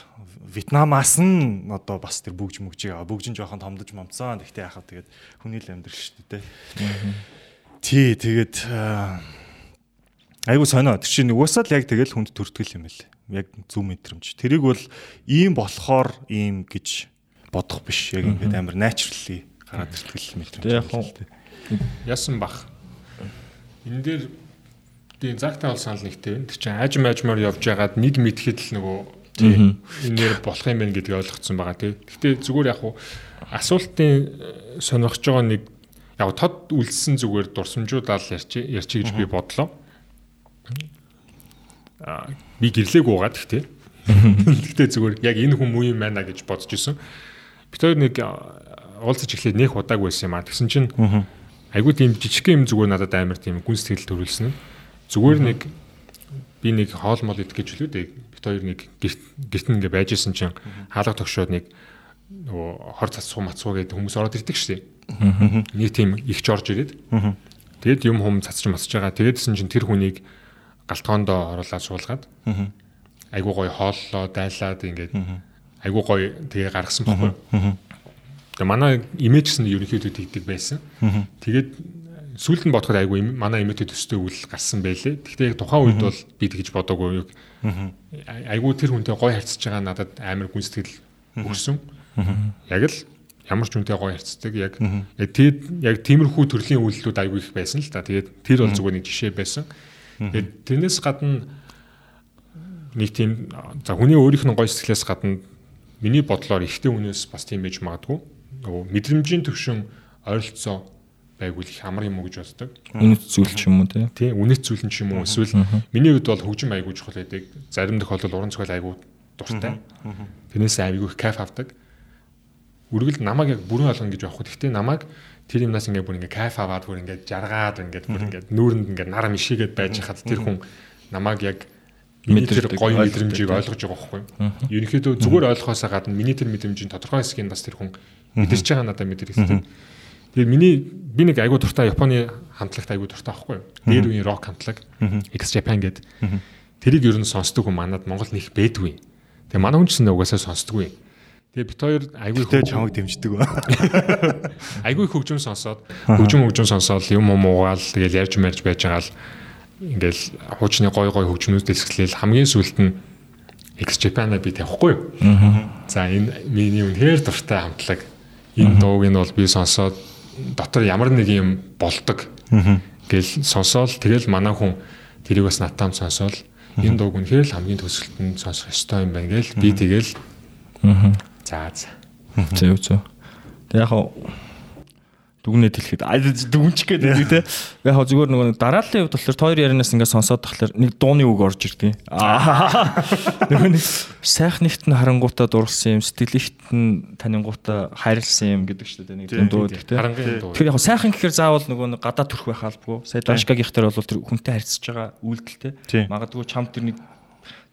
Вьетнамаас нь одоо бас тэр бүгж мөгжийг аваа. Бүгж нь жоохон томдож момцсон. Гэхдээ яхаа тэгээд хүний л амьдрал шүү дээ. Тий, тэгээд айгу сонио. Тэр чинь угаасаа л яг тэгэл хүнд төртгөл юм байл. Яг зүв мэдрэмж. Тэрийг бол ийм болохоор ийм гэж бодох биш. Яг ингээд амар naturally гараад иртгэл мэдрэмж. Тэг яг Яасан бах. Энэ дээр тийм загтаа бол санал нэгтэй байна. Тэр чинь аажим аажмаар явж байгаад нэг мэдхэд л нөгөө тийм энэ нэр болох юм байна гэдгийг ойлгоцсон байгаа тийм. Гэхдээ зүгээр яг хуу асуултын э, сонирхож байгаа нэг яг тод үлдсэн зүгээр дурсамжуудаа л ярьчих ярьчих гэж би бодлоо. Аа би гэрлээг уугаад гэхдээ. Гэхдээ зүгээр яг энэ хүн муу юм байна гэж бодож исэн. Бид хоёр нэг уулзаж эхлээд нэх удааг байсан юм аа. Тэгсэн чинь айгүй тийм жижиг юм зүгээр надад амар тийм гүн сэтгэл төрүүлсэн нь. Зүгээр нэг би нэг хоол мол идэх гэж үлээ дээ. Бид хоёр нэг гэрт ингээ байж исэн чинь хаалга тогшоод нэг нөгөө хор цацсуу мацсуу гэдэг хүмүүс ороод ирдэг швэ. Нэг тийм ихч орж ирээд. Тэгэд юм хум цацж масж байгаа. Тэгэдсэн чинь тэр хүнийг галтгоондоо оруулаад суулгаад. Айгуу гоё хооллоо дайлаад ингээд айгуу гоё тэгээ гаргасан байхгүй. Тэгээ манай имиж гэсэн ерөнхийдөө тэгдэг байсан. Тэгээд сүүлд нь бодоход айгүй манай имэтэй төстэй үйл гарсан байлээ. Гэхдээ яг тухайн үед бол би тэгж бодоогүй. Айгүй тэр хүнтэй гой харьцаж байгаа надад амар гүнстгэл өгсөн. Яг л ямар ч хүнтэй гой харьцдаг яг тэгээд яг тиймэрхүү төрлийн үйлдэлүүд айгүй их байсан л та. Тэгээд тэр бол зүгээр нэг жишээ байсан. Тэгээд тэрнээс гадна нэг тийм за хүний өөрийнх нь гой сэтгэлээс гадна миний бодлоор ихтэй хүнээс бас тийм байж магадгүй нөгөө мэдрэмжийн төвшин ойролцоо байгуул их амар юм уу гэж боддог. үнэт зүйл ч юм уу тий. Тий, үнэт зүйл нь ч юм уу эсвэл миний хувьд бол хөгжим айгуу чухал байдаг. Зарим тохиолдолд уран зохиол айгуу дуртай. Тэрнээс айгуу их кайф авдаг. Үргэлж намайг яг бүрэн олгоно гэж байхгүй. Гэхдээ намайг тэр юмнаас ингээ бүр ингээ кайф аваад бүр ингээ жаргаад ингээ бүр ингээ нүүрэнд ингээ нар мишигээд байж хаад тэр хүн намайг яг миний тэр гоё мэдрэмжийг ойлгож байгаа байхгүй. Ерөнхийдөө зүгээр ойлгохоосаа гадна миний тэр мэдрэмжийн тодорхой хэсгийг бас тэр хүн мэдэрч байгаа надад мэдэрсэн. Тэгээд миний би нэг айгуу дуртай Японы хамтлагт айгуу дуртай байхгүй юу? Дээр үеийн рок хамтлаг X Japan гэдэг. Тэрийг ер нь сонсдог хүн манад Монгол нэг бэдгүй. Тэгээ манай хүн ч гэсэн угаасаа сонсдоггүй. Тэгээ бит хоёр айгүй Тэ чамайг дэмждэг ба. айгүй хөгжим сонсоод хөгжим хөгжим сонсоод юм юм уугаал тэгэл ярьж мэрж байж байгаа л ингээл хуучны гой гой хөгжмүүд дэлсгэлээл хамгийн сүүлд нь X Japan-а би тавихгүй. За энэ миний үнэхээр дуртай хамтлаг. Энэ дууг нь бол би сонсоод дотор ямар нэг юм болдог. Гэл сонсоол тэгэл манай хүн тэрийг бас натам сонсоол. Энэ дууг үнэхээр л хамгийн төсөлтөнд сонсох ёстой юм байна гэл. Би тэгэл за за. Зөв зөв. Яг дүгнээд хэлэхэд дүгнчих гэдэг те. Яг зүгээр нөгөө дарааллын хувьд болохоор тойр ярианаас ингээд сонсоод тахлаар нэг дууны үг орж ирдэг. Аа. Нөгөө нэг сайх нэгт нь харангуутаа дурлсан юм, сэтгэлэгт нь танингуутаа хайрлсан юм гэдэг шүү дээ нэг тийм дуу те. Тэр яг сайхан гэхээр заавал нөгөө гадаа төрөх байх албагүй. Сая Дашкагийн дээр бол тэр хүнтэй харьцаж байгаа үйлдэлтэй. Магадгүй чам тэр нэг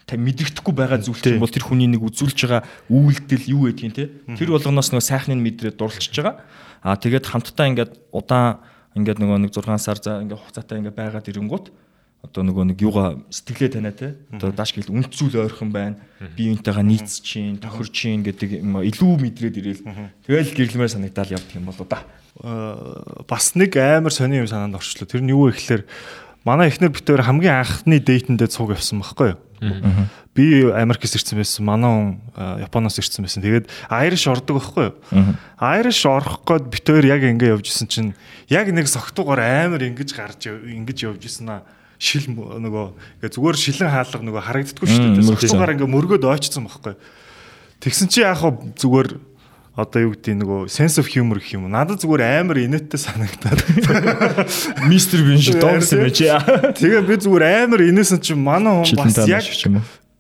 та мэдрэхгүй байгаа зүйл чинь бол тэр хүний нэг үзүүлж байгаа үйлдэл юу гэдгийг те. Тэр болгоноос нөгөө сайхныг мэдрээд дурлчихж байгаа. Аа тэгээд хамтдаа ингээд удаан ингээд нөгөө нэг 6 сар за ингээд хугацаатай ингээд байгаад ирэнгүүт одоо нөгөө нэг юугаа сэтгэлээ танаа те. Одоо дааш гэл үнц зүйл ойрхон байна. Би юунтайгаа нийцж чинь, тохирч чинь гэдэг юм илүү мэдрээд ирээл. Тэгэл гэрлэмээр санагдал явдаг юм болоо да. Э, бас нэг амар сони юм санаанд орчлоо. Тэр нь юу вэ гэхээр манай эхнэр битээр хамгийн анхны дейтэндээ цуг явсан байхгүй юу? Би Америкээс ирсэн байсан. Манай хүн Японоос ирсэн байсан. Тэгээд Айриш ордог байхгүй юу? Айриш орох гээд битээр яг ингэ явж исэн чинь яг нэг согтуугаар амар ингэж гарч ингэж явж исэн аа шил нөгөө ингээ зүгээр шилэн хаалга нөгөө харагддаггүй шүү дээ. Согтуугаар ингээ мөргөөд ойчсон байхгүй. Тэгсэн чи яг хаа зүгээр одоо юу гэдэг нөгөө sense of humor гэх юм уу. Надад зүгээр амар инээдтэй санагдаад. Мистер Бин шиг доогсон байж. Тэгээ би зүгээр амар инээсэн чинь манай хүн бас яг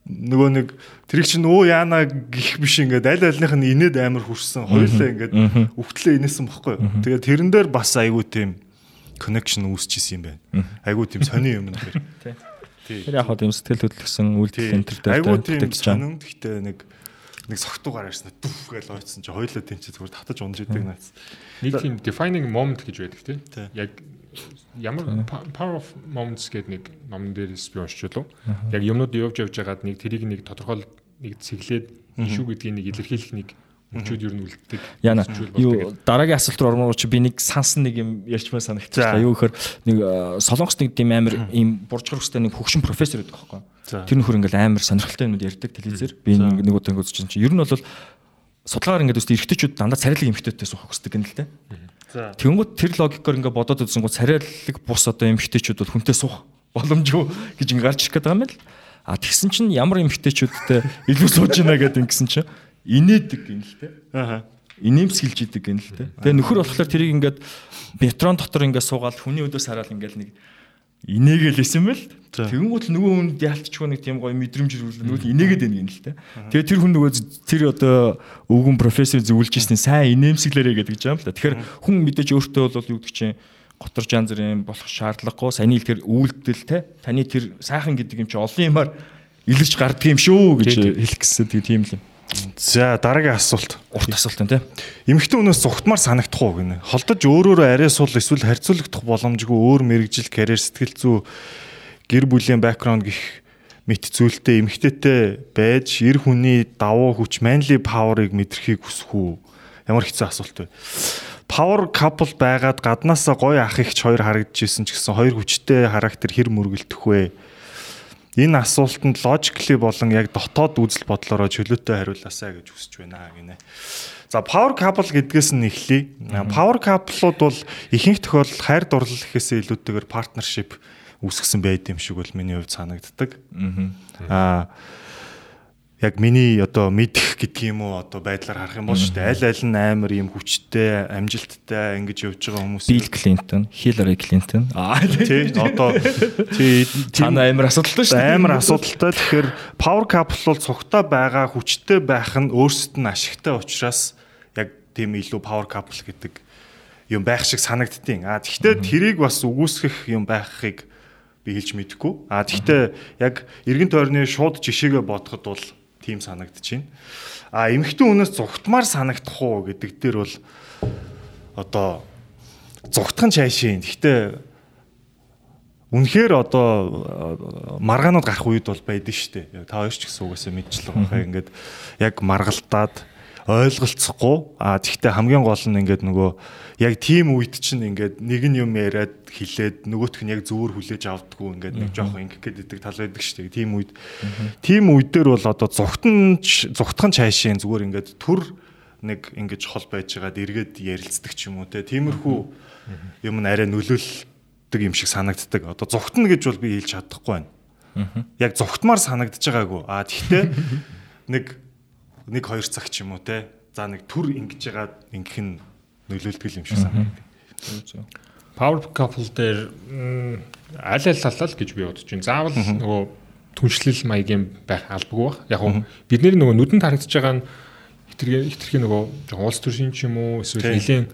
нөгөө нэг тэрийг чинь өө яана гих биш ингээд аль альных нь инээд амар хүрсэн. Хоёулаа ингээд өвтлөө инээсэн бохгүй. Тэгээ тэрэн дээр бас айгүй тийм connection үүсчихсэн юм байна. Айгүй тийм сони юм нэр. Тэр яг хаа тийм сэтгэл хөдлөсөн үйлдэл энэ төр дээр Айгүй тийм сонин гэхдээ нэг нэг согтуугаар ярьсан дүф гэж ойцсон чи хоёулаа тэнцээ зүгээр татаж унж идэг наац. нэг тийм defining moment гэж байдаг тийм Тий. яг ямар power of moments гэдэг нэг номон дээрээс би уншиж лөө яг юмнууд явж явж байгаад нэг тэрийг нэг тодорхой нэг цэглээд шүү гэдгийг нэг илэрхийлэх нэг мөчүүд ер нь үлддэг. Яна юу дараагийн асуулт руу ормоор чи би нэг сансан нэг юм ярьчмаа санагчлаа. Юу гэхээр нэг э, солонгос нэг тийм амар ийм буржгар өстэй нэг хөгшин профессор гэдэг байхгүй. За. Тэр нөхөр ингээл амар сонирхолтой юмуд ярьдаг телевизээр. Би нэг удаа ингээд үзэж чинь ер нь бол судалгаагаар ингээд үстэй эргэжтэйчүүд дандаа царайлаг эмхтэйтэй суух хүсдэг юм л дээ. За. Тэнгүүд тэр логикоор ингээд бодоод үзсэнгүү царайлаг бус одоо эмхтэйчүүд бол хүнтэй суух боломжгүй гэж ингээд гарч ирэх байгаа юм байна л. А тэгсэн чинь ямар эмхтэйчүүдтэй илүү сууж ийна гэдэг ингэсэн чинь инээдэг юм л дээ. Аха. инээмсгэлж идэг гэн л тэ. Тэгээ нөхөр болохоор тэрийг ингээд метрон дотор ингээд суугаад хүний өдөөс хараад ингээд нэг инээгээл исэн мэл. Тэгэнгүүт л нөгөө хүнд яалтчгүй нэг тийм гоё мэдрэмж ирүүл нөгөө инээгээд байна гэн л тэ. Тэгээ тэр хүн нөгөө тэр одоо өвгөн профессор зөвлөж ирсэн сайн инээмсэглээрэ гэдэг юм л та. Тэгэхээр хүн мэдээж өөртөө бол юу гэдэг чинь готорж янз бүрийн болох шаардлагагүй саяны тэр үйлдэл те таны тэр сайхан гэдэг юм чи олон юмар илэрч гарддаг юм шүү гэж хэлэх гэсэн тийм л юм. За дараагийн асуулт. Урт асуулт те. Эмэгтэй хүнээс зүгтмар санагдах уу гинэ. Холдож өөрөөрөө арай сул эсвэл харьцуулагдах боломжгүй өөр мэрэгжил, карьер, сэтгэл зүй, гэр бүлийн бэкграунд гих мэт зүйлтэй эмэгтэйтэй байж эр хүний давуу хүч, manly power-ыг мэдрэхийг хүсэх үү? Ямар хэцүү асуулт вэ? Power couple байгаад гаднаасаа гоё ах ихч хоёр харагдажсэн ч гэсэн хоёр хүчтэй характер хэр мөргөлдөх вэ? Энэ асуултанд logically болон яг дотоод үзэл бодлороо чөлөөтэй хариулаасаа гэж хүсэж байна гинэ. За power couple гэдгээс нь эхлэе. Power couple-ууд бол ихэнх тохиолдолд хайр дурлал гэхээсээ илүүтэйгээр partnership үүсгэсэн байд юм шиг бол миний хувьд санагддаг. Аа яг миний одоо мэдэх гэдэг юм уу одоо байдлаар харах юм бол шүү дээ. Аль аль нь амар юм хүчтэй, амжилттай ингэж явж байгаа хүмүүс. Билл Клинтон, Хиллари Клинтон. Аа тий одоо тий Цаана амар асуудалтай шүү дээ. амар асуудалтай. Тэгэхээр power couple бол цогтой байгаа хүчтэй байх нь өөрсдөд нь ашигтай учраас яг тийм илүү power couple гэдэг юм байх шиг санагдтiin. А тэгвэл тэрийг бас үгүйсгэх юм байхыг би хэлж мэдэхгүй. А тэгвэл яг эргэн тойрны шууд жишээгээ бодоход бол тийм санагдчихээн. А эмэгтэй хүнээс зүгтмаар санагдах уу гэдэг дээр бол одоо зүгтхан чайшийн. Гэхдээ Үнэхээр одоо э, маргаанууд гарах үед бол байдаг шүү дээ. Та хоёр ч гэсэн угаасаа мэдчихл байгаа. Ингээд яг маргалтаад ойлголцохгүй. А тэгвэл хамгийн гол нь ингээд нөгөө яг тийм үед чинь ингээд нэг нь юм яриад хилээд нөгөөх нь яг зөвөр хүлээж авдггүй ингээд нэг жоохон ингэх гэдэг тал байдаг шүү дээ. Тийм үед. Тийм үед дээр бол одоо зүгтэн зүгтхан чайшийн зүгээр ингээд төр нэг ингэж хол байж байгаад эргээд ярилцдаг ч юм уу те. Тиймэрхүү юм нь арай нөлөөлөл юм шиг санагддаг. Одоо зүгтэн гэж бол би хэлж чадахгүй байна. Яг зүгтмаар санагдаж байгаагүй. А тэгтээ нэг нэг хоёр цаг ч юм уу те. За нэг төр ингэж байгаа ингэх нь нөлөөлдөг юм шиг санагдав. Power couple дээр аль аль талаа л гэж би бодож байна. Заавал нөгөө түншлэл маягийн байх албагүй баг. Яг нь бидний нөгөө нүдэнд харагдаж байгаа нь хитрхи хитрхи нөгөө улс төрийн ч юм уу эсвэл Тийм.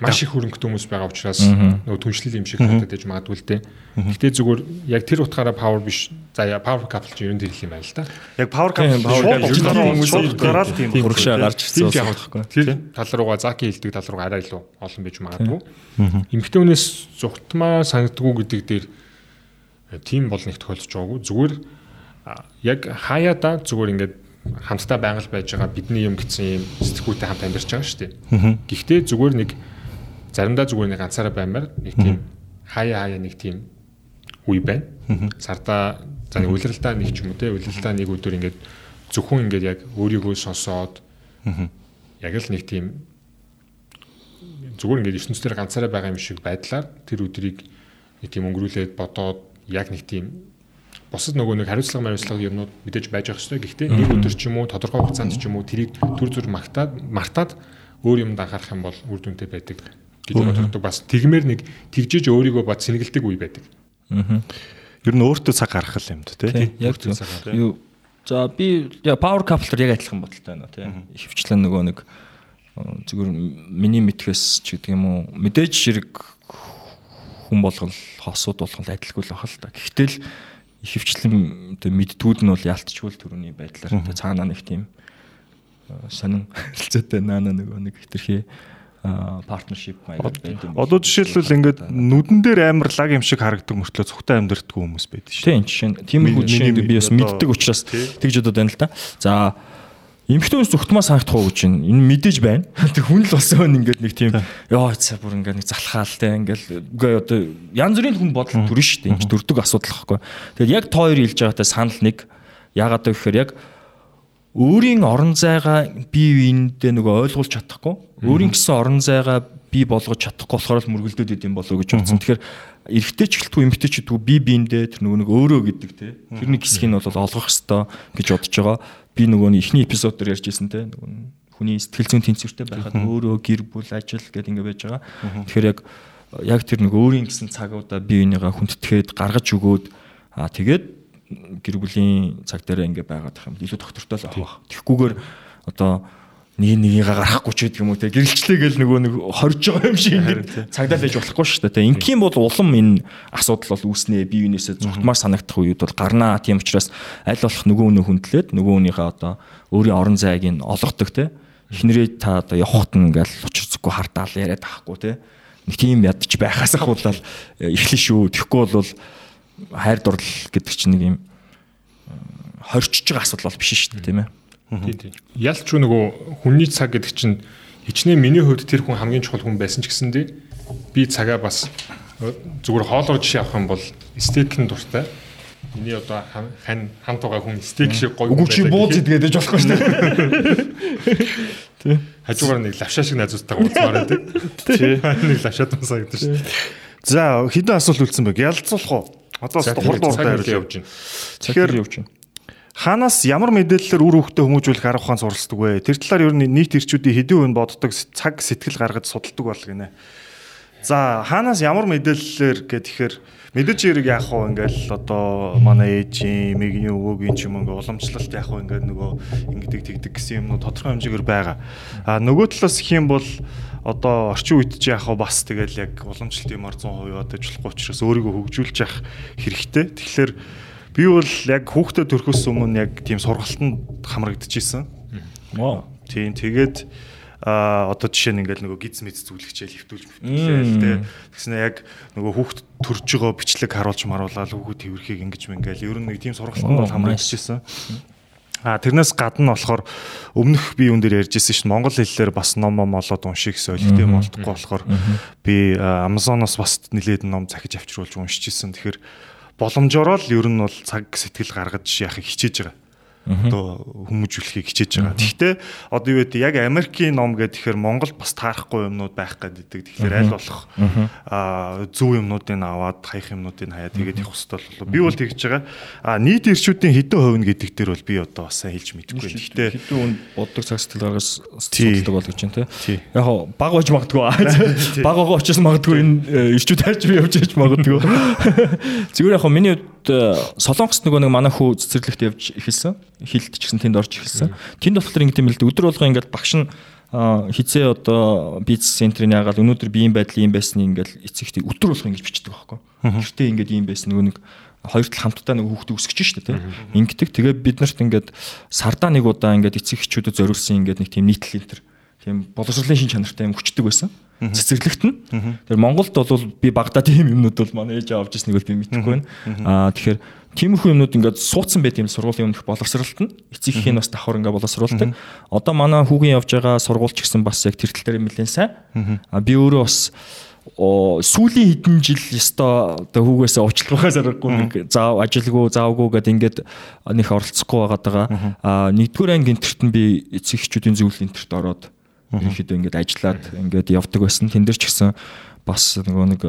Маш их хөрөнгөтэй хүмүүс байгаа учраас нөгөө түншлэл юм шиг харагдаж байж магадгүй л дээ. Гэтэ зүгээр яг тэр утгаараа power биш. За яа power couple ч ер нь тэр юм байна л да. Яг power couple шууд гараад тийм Хурагшаа гарч ирсэн байхгүй. тэр тал руугаа заки хэлдэг тал руугаа арай илүү олон байж магадгүй. Эмэгтэй хүнээс зүгтмаа санагдгүй гэдэг дээр э, тийм бол нэг тохиолдож байгаагүй. Зүгээр яг хаяада зүгээр ингээд хамтдаа байгаль байж байгаа бидний юм гэсэн юм сэтгүүтэй хамт амьдарч байгаа шүү дээ. Гэхдээ зүгээр нэг заримдаа зүгээр нэг ганцаараа баймаар нэг тийм хаяа хаяа нэг тийм үе байна. Сарда за нэг улиралдаа нэг ч юм уу те улиралдаа нэг өдөр ингээд зөвхөн ингээд яг өөрийгөө сонсоод яг л нэг тийм зүгээр ингээд ертөнцийн ганцаараа байгаа юм шиг байдлаар тэр өдрийг нэг тийм өнгөрүүлээд бодоод яг нэг тийм бусад нөгөө нэг хариуцлага мариуцлага юмнууд мэдээж байж ах хэрэгтэй. Гэхдээ нэг өдөр ч юм уу тодорхой хугацаанд ч юм уу тэрийг төр зүр магтаад мартаад өөр юмд анхаарах юм бол үр дүнтэй байдаг гэж боддог. Бас тэгмээр нэг тэгжээж өөрийгөө бод сэнгэлдэг үе байдаг. Ер нь өөртөө цаг гаргах юм да тий. Яг зөв. Юу за би power couple яг адилхан бодолтой байна тий. Хөвчлэн нөгөө нэг зүгээр миний мэдхээс ч гэдэг юм уу мэдээж ширэг хүн болгол хосууд болгол адилгүй л бахал та. Гэхдээ л хөвчлэн мэдтгүүд нь бол яалтчгүй л төрөний байдлаар тэ цаанаа нэг тийм сонин хэлцээтэй наана нөгөө нэг хитрхи партнершип маяг байдаг юм. Олон жишээлбэл ингээд нүдэн дээр амар лаг юм шиг харагддаг мөртлөө цогтой амьдртгүй хүмүүс байдаг шүү. Тийм жишээ. Тиймэрхүү жишээнд би бас мэддэг учраас тэгж бодод байна л та. За Эмхтэн хүнс зүгтмаа санагдах уу гэж байна. Энэ мэдээж байна. Тэг хүн л болсон хүн ингээд нэг тийм ёо цаа бүр ингээд нэг залхаал те ингээл үгүй одоо янз бүрийн хүн бодол төрн шүү дээ. Энд төрдөг асуудал واخхой. Тэгэд яг тоо хоёр хэлж байгаатай санал нэг. Ягаад гэвэл яг өөрийн орон зайгаа бие биендээ нөгөө ойлгуулж чадахгүй. Өөрийн гэсэн орон зайгаа бий болгож чадахгүй болохоор л мөргөлдөд идэм болов гэж бодсон. Тэгэхээр эрэгтэй ч гэлтгүй эмэгтэй ч гэлтгүй бие биендээ тэр нөгөө нэг өөрөө гэдэг те тэр нэг хэсгийг нь бол олгох хэвээр гэж бодож байгаа. Би нөгөө нь эхний эпизод дээр ярьжсэн те нөгөө хүний сэтгэл зүйн тэнцвэртэй байхад өөрөө гэр бүл ажил гэдэг ингэ байж байгаа. Тэгэхээр яг яг тэр нэг өөрийн гэсэн цагуудаа бие бинийгаа хүндэтгээд гаргаж өгөөд аа тэгээд гэр бүлийн цаг дээр ингэ байгаад байх юм. Илүү доктортой л авах. Тэгхгүйгээр одоо нэг нэгийг гаргахгүй ч гэдэг юм уу те гэрэлчлээ гэл нөгөө нэг хорж байгаа юм шиг ингэ цагдаа лээж болохгүй шүү дээ те. Ингийн бол улам энэ асуудал бол үүснэ. Бие биенээсээ зүгтмаар санагдах үед бол гарнаа. Тийм учраас аль болох нөгөө өнөө хүндлээд нөгөө хүнийхээ одоо өөрийн орон зайг нь олгодог те. Хинрээ та одоо явахт нь ингээл учир зүггүй хардаал яриад авахгүй те. Нэг тийм ядч байхаас ахуулаад эхлэн шүү. Тэгэхгүй бол хайр дурлал гэдэг чинь нэг юм хорчж байгаа асуудал бол биш шүү дээ тийм ээ Тийм. Ялч нөгөө хүний цаг гэдэг чинь хичнээн миний хувьд тэр хүн хамгийн чухал хүн байсан ч гэсэндээ би цагаа бас зүгээр хоолоор жишээ авах юм бол стейкэн дуртай. Миний одоо хань хамт байгаа хүн стейк шиг гоё Үгүй чи бууз идгээд ээж болохгүй шүү дээ. Тий. Хажуугаар нэг лавшаа шиг найзуудтайгаа уулзмаар байдаг. Тий. Нэг лавшаа тусаа гэдэг шүү дээ. За хэдэн асуулт үлдсэн бэ? Ялцуулах уу? Одоо хурд урд явж байна. Тэгэхээр явж байна. Ханаас ямар мэдээллээр үр хөвгтө хүмүүжүүлэх арга ухаан суралцдаг вэ? Тэр талаар ер нь нийт ирчүүдийн хэдэн үн боддог цаг сэтгэл гаргаж судалдаг бол гинэ. За ханаас ямар мэдээллээр гэхээр мэдээж хэрэг яах вэ ингээл одоо манай ээжийн мэгний өвөөгийн ч юм ингээ уламжлалт яах вэ ингээ нөгөө ингэдэг тэгдэг гэсэн юмнууд тодорхой хэмжээгээр байгаа. А нөгөө талаас их юм бол одоо орчин үед ч яах вэ бас тэгэл яг уламжлалт юмар 100% одоо ажиллахгүй учраас өөрийгөө хөгжүүлж явах хэрэгтэй. Тэгэхээр Би бол яг хүүхдэд төрөхөөс өмнө яг тийм сургалтанд хамрагдчихсэн. Вау. Тийм тэгээд а одоо жишээ нь ингээл нөгөө гиз мэд зүглэгчээл хөвтүүлж мөвтлээ тэ тэгснэ яг нөгөө хүүхд төрж байгаа бичлэг харуулж маруулаад хүүхд тэрхийг ингэж мингээл ер нь нэг тийм сургалтанд бол хамрагдчихсэн. А тэрнээс гадна болохоор өмнөх би юун дээр ярьжсэн шин монгол хэллэр бас ном ном олоод унших юм болдгоо болохоор би Amazon-оос бас нэлээд ном захиж авчруулж уншижсэн. Тэгэхээр боломжоор л ер нь бол цаг сэтгэл гаргаж яхахыг хичээж байгаа одоо хүмүүжүүлэхийг хичээж байгаа. Гэхдээ одоо юу гэдэг яг Америкийн ном тэгэхээр Монгол бас таарахгүй юмнууд байх гэдэг. Тэгэхээр аль болох аа зөв юмнуудыг аваад хаях юмнуудыг хаяа тэгээд их хөстөл болов. Би бол тэгж байгаа. Аа нийт ирчүүдийн хэдэн хувь нь гэдэг дээр бол би одоо бас хэлж мэдэхгүй. Гэхдээ хэдэн үн боддог цаг сэтгэл гаргаж судалдаг бол гэж байна те. Яг баг байж магадгүй. Баг байгаа учраас магадгүй энэ ирчүүд хайж би явж яж магадгүй. Зүгээр яг миний хувьд солонгос нөгөө нэг манай хүү цэцэрлэгт явж эхэлсэн хилд ч гэсэн тэнд орж эхэлсэн. Тэнд болохоор ингэ тийм л дээ. Өдөр болго ингээд багш нь хизээ одоо бизнес центрийн яагаад өнөөдөр би юм байдал юм байсан ингээл эцэгтэй өдөр болго ингэж бичдэг байхгүй. Гэртээ ингээд юм байсан нөгөө нэг хоёр тал хамтдаа нэг хүүхдээ өсгөж штэ тий. Ингэдэг. Тэгээ бид нарт ингээд сардаа нэг удаа ингээд эцэг эхчүүдэд зориулсан ингээд нэг тийм нийтлэл энэ тийм боловсролын шин чанартай юм хүчдэг байсан. Цэцэрлэгт нь. Тэгэхээр Монголд бол би багада тийм юмнууд бол манай ээж авч ирснийг бол би мэдэхгүй байна. Аа тэгэхээр тиймэрхүү юмнууд ингээд суудсан байт юм сургуулийн өмнөх боловсролт нь эцэгхийн бас давхар ингээд боловсруулдаг. Одоо манай хүүгийн явж байгаа сургуульч гэсэн бас яг тэр тал дээр нэлээд сайн. Аа би өөрөө бас сүүлийн хэдэн жил ёстой одоо хүүгээсээ уучлахаа зарахгүй нэг заав ажилгүй заавгүй гэдэг ингээд нөх оролцохгүй байгаад байгаа. Аа нэгдүгээр анги энтерт нь би эцэг эхчүүдийн зөвлөл энтерт ороод ерөнхийдөө ингээд ажиллаад ингээд явдаг байсан. Тэн дээр ч гэсэн бас нөгөө нэг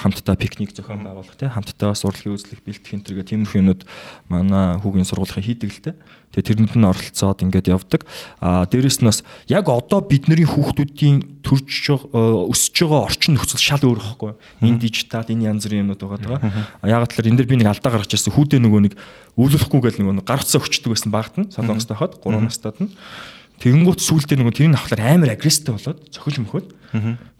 хамтдаа пикник зохион байгуулах тий хамтдаа бас урлагийн үзлэх бэлтгэх энэ төргээ тиймэрхүү юмнууд манай хүүгийн сургуулийн хийдэг л тий. Тэгээ тэрэнд нь оролцоод ингээд явдаг. Аа дээрэс нь бас яг одоо бидний хүүхдүүдийн төрж өсөж байгаа орчин нөхцөл шал өөр байхгүй. Энэ дижитал энэ янз бүрийн юмнууд байгаа даа. Яг талаар энэ дэр би нэг алдаа гаргаж ирсэн. Хүүдээ нөгөө нэг өвлөхгүй гэл нөгөө гарцаа өчтдөг байсан багт нь солонгостой хаад 3 настад нь Тэгэнгүүт сүултээ нөгөө тэрийг авахлаар амар агрессив болоод цохил мөхөд.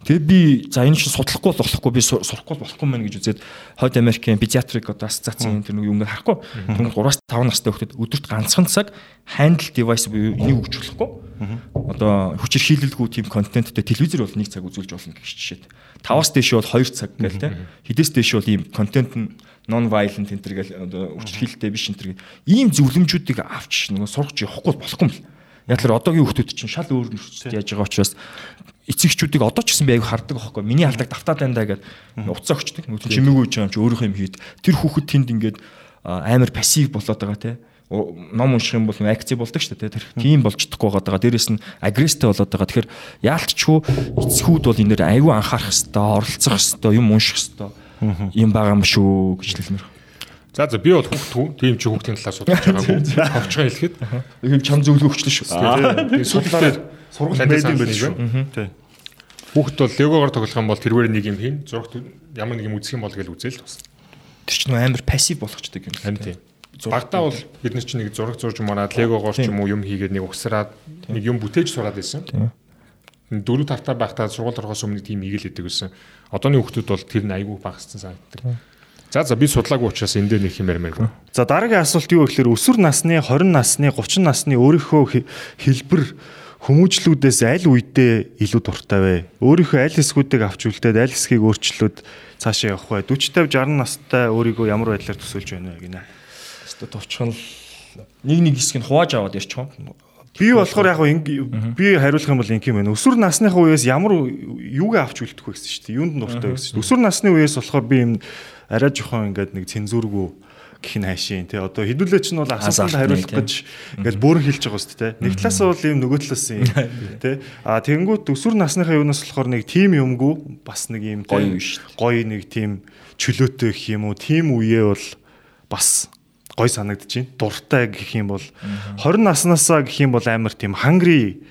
Тэгээ би за энэ чинь судлахгүй бол болохгүй би сурахгүй болохгүй мэн гэж үзээд хойд Америкийн педиатрик одоо ассоциацийн тэр нэг юм харахгүй. Тэгвэл 3-5 настай хүүхдэд өдөрт ганцхан цаг handle device буюу энийг өгч болохгүй Одоо хүчээр хийлэлгүй тийм контенттэй телевизэр бол нэг цаг үзүүлж болно гэх жишээд. 5-аас дээш бол 2 цаг гээл те. Хэдээс дээш бол ийм контент нь non violent энэ төр гэл одоо хүчирхийлэлтэй биш энэ төр ийм зөвлөмжүүдийг авч нөгөө сурч явахгүй болохгүй юм л. Яг л одоогийн хүмүүс чинь шал өөр нөхцөлд яаж байгаа учраас эцэгчүүдийг одоо ч гэсэн би аяг хардаг аахгүй. Миний алдаг давтаад байна да гэдэг уцаа өгчдөг. Нөгөө чимээгүй гэж юм чи өөрийнхөө юм хийд. Тэр хүүхэд тэнд ингээд амар пассив болоод байгаа те ном унших юм бол акци болдог шүү дээ тэр тийм болж чадахгүй байгаа. Дээрээс нь агресстэй болоод байгаа. Тэгэхээр яалтчгүй эцгүүд бол энэ дээр аягүй анхаарах хэвээр оролцох хэвээр юм унших хэвээр юм байгаа юм шүү гэж хэлмээр. За за би бол хүүхд тийм ч хүүхдийн талаар судалж байгаагүй. Товчхон хэлэхэд ийм чам зөвлөгөө өгчлөө шүү. Тийм судлаар сургууль байдаг юм байл шүү. Тийм. Хүүхд бол легогоор тоглох юм бол тэрвэр нэг юм хийн. Зурагт ямар нэг юм үзэх юм бол гэж үзэл тус. Тэр чинь амар пассив болгочдөг юм. Харин тийм. Багтаа бол бид нар чинь нэг зураг зурж мараад легогоор ч юм уу юм хийгээд нэг угсраад нэг юм бүтээж сураад байсан. Дөрөв тавтаа байхдаа сургууль орохоос өмнө тийм игээл идэг байсан. Одооны хүүхдүүд бол тэр нь айгүй багассан санагддаг. За за би судлаагүй учраас энэ дээр нэг юм ярмаар. За дараагийн асуулт юу гэхээр өсвөр насны 20 насны 30 насны өөрийнхөө хэлбэр хүмүүжлүүдээс аль үедээ илүү дуртай вэ? Өөрийнхөө аль хэсгүүдийг авч үлдээд аль хэсгийг өөрчлөөд цаашаа явах вэ? 40 50 60 настай өөрийгөө ямар байдлаар төсөөлж байна вэ гинэ? Өөртөө товчхон нэг нэг хэсгийг хувааж аваад ярьчих юм. Би болохоор яг би хариулах юм бол ингэ юм байна. Өсвөр насныхаа үеэс ямар юугээ авч үлдэх вэ гэсэн чинь юунд нь дуртай вэ гэсэн чинь. Өсвөр насны үеэс болохоор би юм арай жоохон ингээд нэг цензургүй гэх нь хайшийн тий одоо хэдүүлээ ч нь бол асуултанд хариулах гэж ингээд бөөрн хэлж байгаа шүү дээ. Нэг талаас бол ийм нөгөө талаас юм тий а тэгэнгүүт өсвөр насныхаа юунаас болохоор нэг тим юмгүй бас нэг ийм гоё гоё нэг тим чөлөөтэй гэх юм уу тим үеэ бол бас гой санагдаж байна. Дуртай гэх юм бол 20 наснаасаа гэх юм бол амар тийм хангри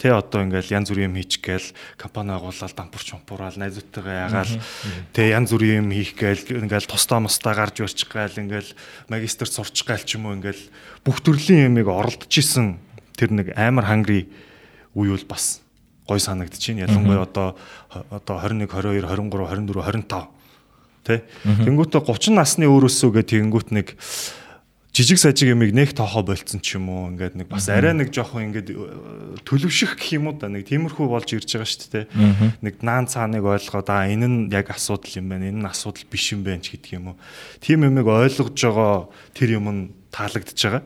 тэ одоо ингээл янз бүрийн юм хийчих гээл компани агуулаад дампур чумпураал найзуудтайгаа ягаал тэ янз бүрийн юм хийх гээл ингээл тустаа мустаа гарч өрчих гээл ингээл магистр сурчих гээл ч юм уу ингээл бүх төрлийн юмыг оролдож исэн тэр нэг амар хангри үе бол бас гой санагдаж байна. Ялангуяа одоо одоо 21 22 23 24 25 тэ тэнгуүтэ 30 насны өөрөөсөө гэ тэнгуүт нэг жижиг сажиг ямиг нэг тоохоо болцсон ч юм уу. Ингээд нэг бас арай нэг жоохон ингээд э, төлөвших гэх юм уу да. Нэг тиймэрхүү болж ирж байгаа шүү дээ. Нэг наан цааныг ойлгоод аа энэ нь яг асуудал юм байна. Энэ нь асуудал биш юм байна ч гэдэг юм уу. Тийм юмыг ойлгож байгаа тэр юм нь таалагдж байгаа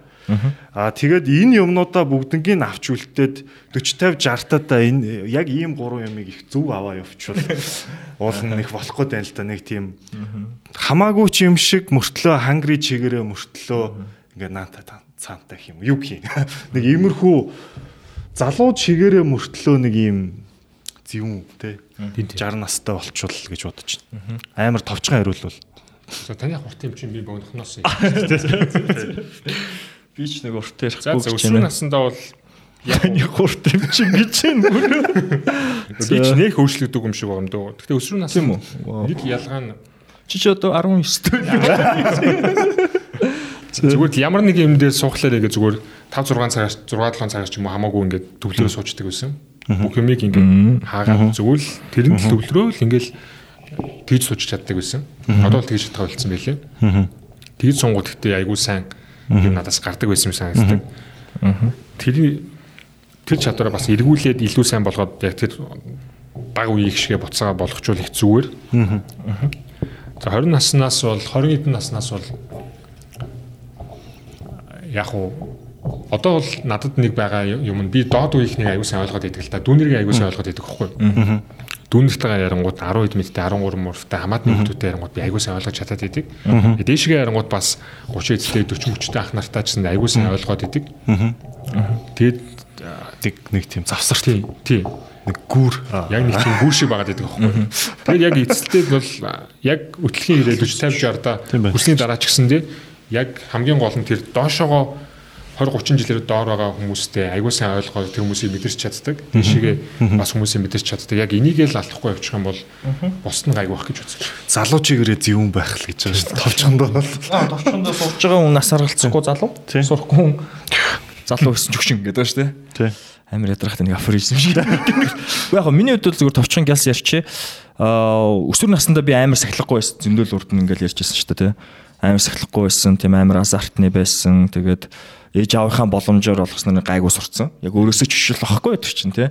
Аа тэгээд энэ юмнуудаа бүгднийг авч үлдээд 40 50 60 таа энэ яг ийм гурван юмыг их зөв аваа явуучвал уул нэг болохгүй тань л та нэг тийм хамаагүй ч юм шиг мөртлөө хангри чигээрээ мөртлөө ингээ наанта цаантай юм юу гэх юм? Нэг иймэрхүү залуу чигээрээ мөртлөө нэг ийм зөвүүн те. 60 настай болчвол гэж бодож байна. Амар товчхон хариулвал. Таны хурд юм чинь би богнохноос. Би ч нэг урт ярих чинь. За өсвөр насндаа бол яны хурд юм чинь гэж байна. Би ч нэг хөөшлөгдөг юм шиг байна дөө. Гэхдээ өсвөр нас юм уу? Нэг ялгаа нь чи ч одоо 19 дэх. Зүгээр ямар нэг юм дээр суухлаарэ гэж зүгээр 5 6 цагаас 6 7 цагаас ч юм уу хамаагүй ингээд төвлөрөө суучдаг байсан. Бүх юмыг ингээд хаагаад зүгээр л тэрэнд төвлөрөө л ингээд тэгж сууж чаддаг байсан. Одоо л тэгж чадхаа болсон байлээ. Тэгж сунгууд гэхдээ айгүй сайн юм надаас гардаг байсан юм санагддаг. Тэр тэр чадвараа бас эргүүлээд илүү сайн болгоод яг тэр баг үеийг шигэ буцаага болгочвол их зүгээр. За 20 наснаас бол 20 эдэн наснаас бол яг уу одоо бол надад нэг байгаа юм нь би доод үеийнхнийг аягүй сайн ойлгоод идэг л да. Дүүнэрийг аягүй сайн ойлгоод идэг хэвгүй. Дүүнэртэйгээ ярангууд 10 хэд мэдтэй 13 мөртэй хамаатны хүмүүстэй ярангууд би аягүй сайн ойлгож чадаад идэг. Дээшгээ ярангууд бас 30 эцтэй 40 мөчтэй ах нартай ч аягүй сайн ойлгоод идэг. Тэгээд нэг тийм завсар тий. Тий. Нэг гүүр яг нэг тийм гүүр шиг байгаад байдаг байхгүй. Тэгээд яг эцэлтэй бол яг өтлөхийн ирээд 40 50 60 да хүрсний дараа ч гэсэн тий яг хамгийн гол нь тэр доошоогоо 20 30 жилээр доор байгаа хүмүүстэй аягүй сайн ойлгоод тэр хүмүүсийг мэдэрч чаддаг. Тийшээгээ бас хүмүүсийг мэдэрч чаддаг. Яг энийг л алдахгүй явчих юм бол бус нь гайгүй байх гэж үзэж. Залуу чигээрээ зэвүүн байх л гэж байгаа шүү дээ. Товчхондоо бол. Товчхондоо сурж байгаа хүн нас аргалцахгүй залуу. Сурахгүй хүн залуу өссөн ч гэдэг байгаа шүү дээ. Тий. Амар ядрахтай нэг афоризм шиг. Уу яг миний хувьд бол зүгээр товчхон гялс ярьчээ. Аа өсвөр наснда би амар сахилахгүй байсан. Зөндөл урд нь ингээл ярьжсэн шүү дээ. амар сахилахгүй байсан, тийм амар азартны байсан. Тэгээд ээж аавынхаа боломжоор болгосноор гайгүй сурцсан. Яг өөрөөсөө жишэл واخгүй тэр чинь тий.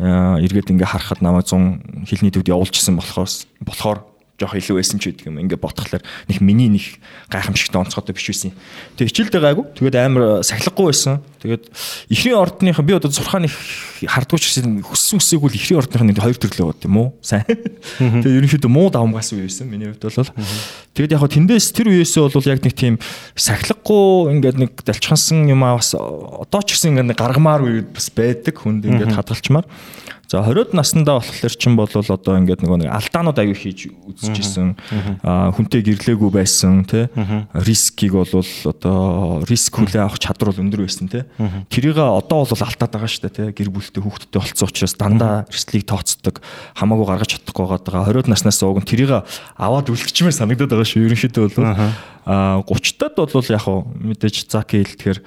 Э, эргээд ингээ харахад намайг 100 хилний төвд явуулчихсан болохоос болохоор жоох илүү байсан ч гэдэг юм. Ингээ ботхолоор нэг миний нэг гайхамшигтай онцгойтой биш байсан. Тэгээ хичээлдээ гайгүй. Тэгээд амар сахилахгүй байсан. Тэгээд ихний ордныхаа би одоо сурхааны хардгууч гэсэн хүссэн үсэйг бол ихний ордныхаа нэг хоёр төрлөө бод юм уу? Сайн. Тэгээд ерөнхийдөө муу давмгаас үе байсан. Миний хувьд бол. Тэгээд яг тэндээс тэр үеэсээ бол яг нэг тийм сахилахгүй ингээд нэг далчхансан юм аа бас одоо ч гэсэн ингээд гаргамаар үе бас байдаг. Хүнд ингээд хадгалчмаар. За 20-од наснда болохоор чин бол одоо ингээд нөгөө нэг алдаанууд аягүй хийж үзчихсэн. Аа хүнтэй гэрлээгүй байсан тий. Рискийг бол одоо риск хүлээ авах чадвар бол өндөр байсан тий. Тэрийг одоо бол алдаад байгаа шүү дээ тий. Гэр бүлтэй хүүхдтэй болцсон учраас дандаа эрслийг тооцдог хамаагүй гаргаж чадахгүй байгаа. 20-од наснаас ууг нь тэрийг аваад үлдчихмээр санагдаад байгаа шүү. Ерөнхийдөө бол аа 30-тад бол яг мэдээж заки хэлтгэхэр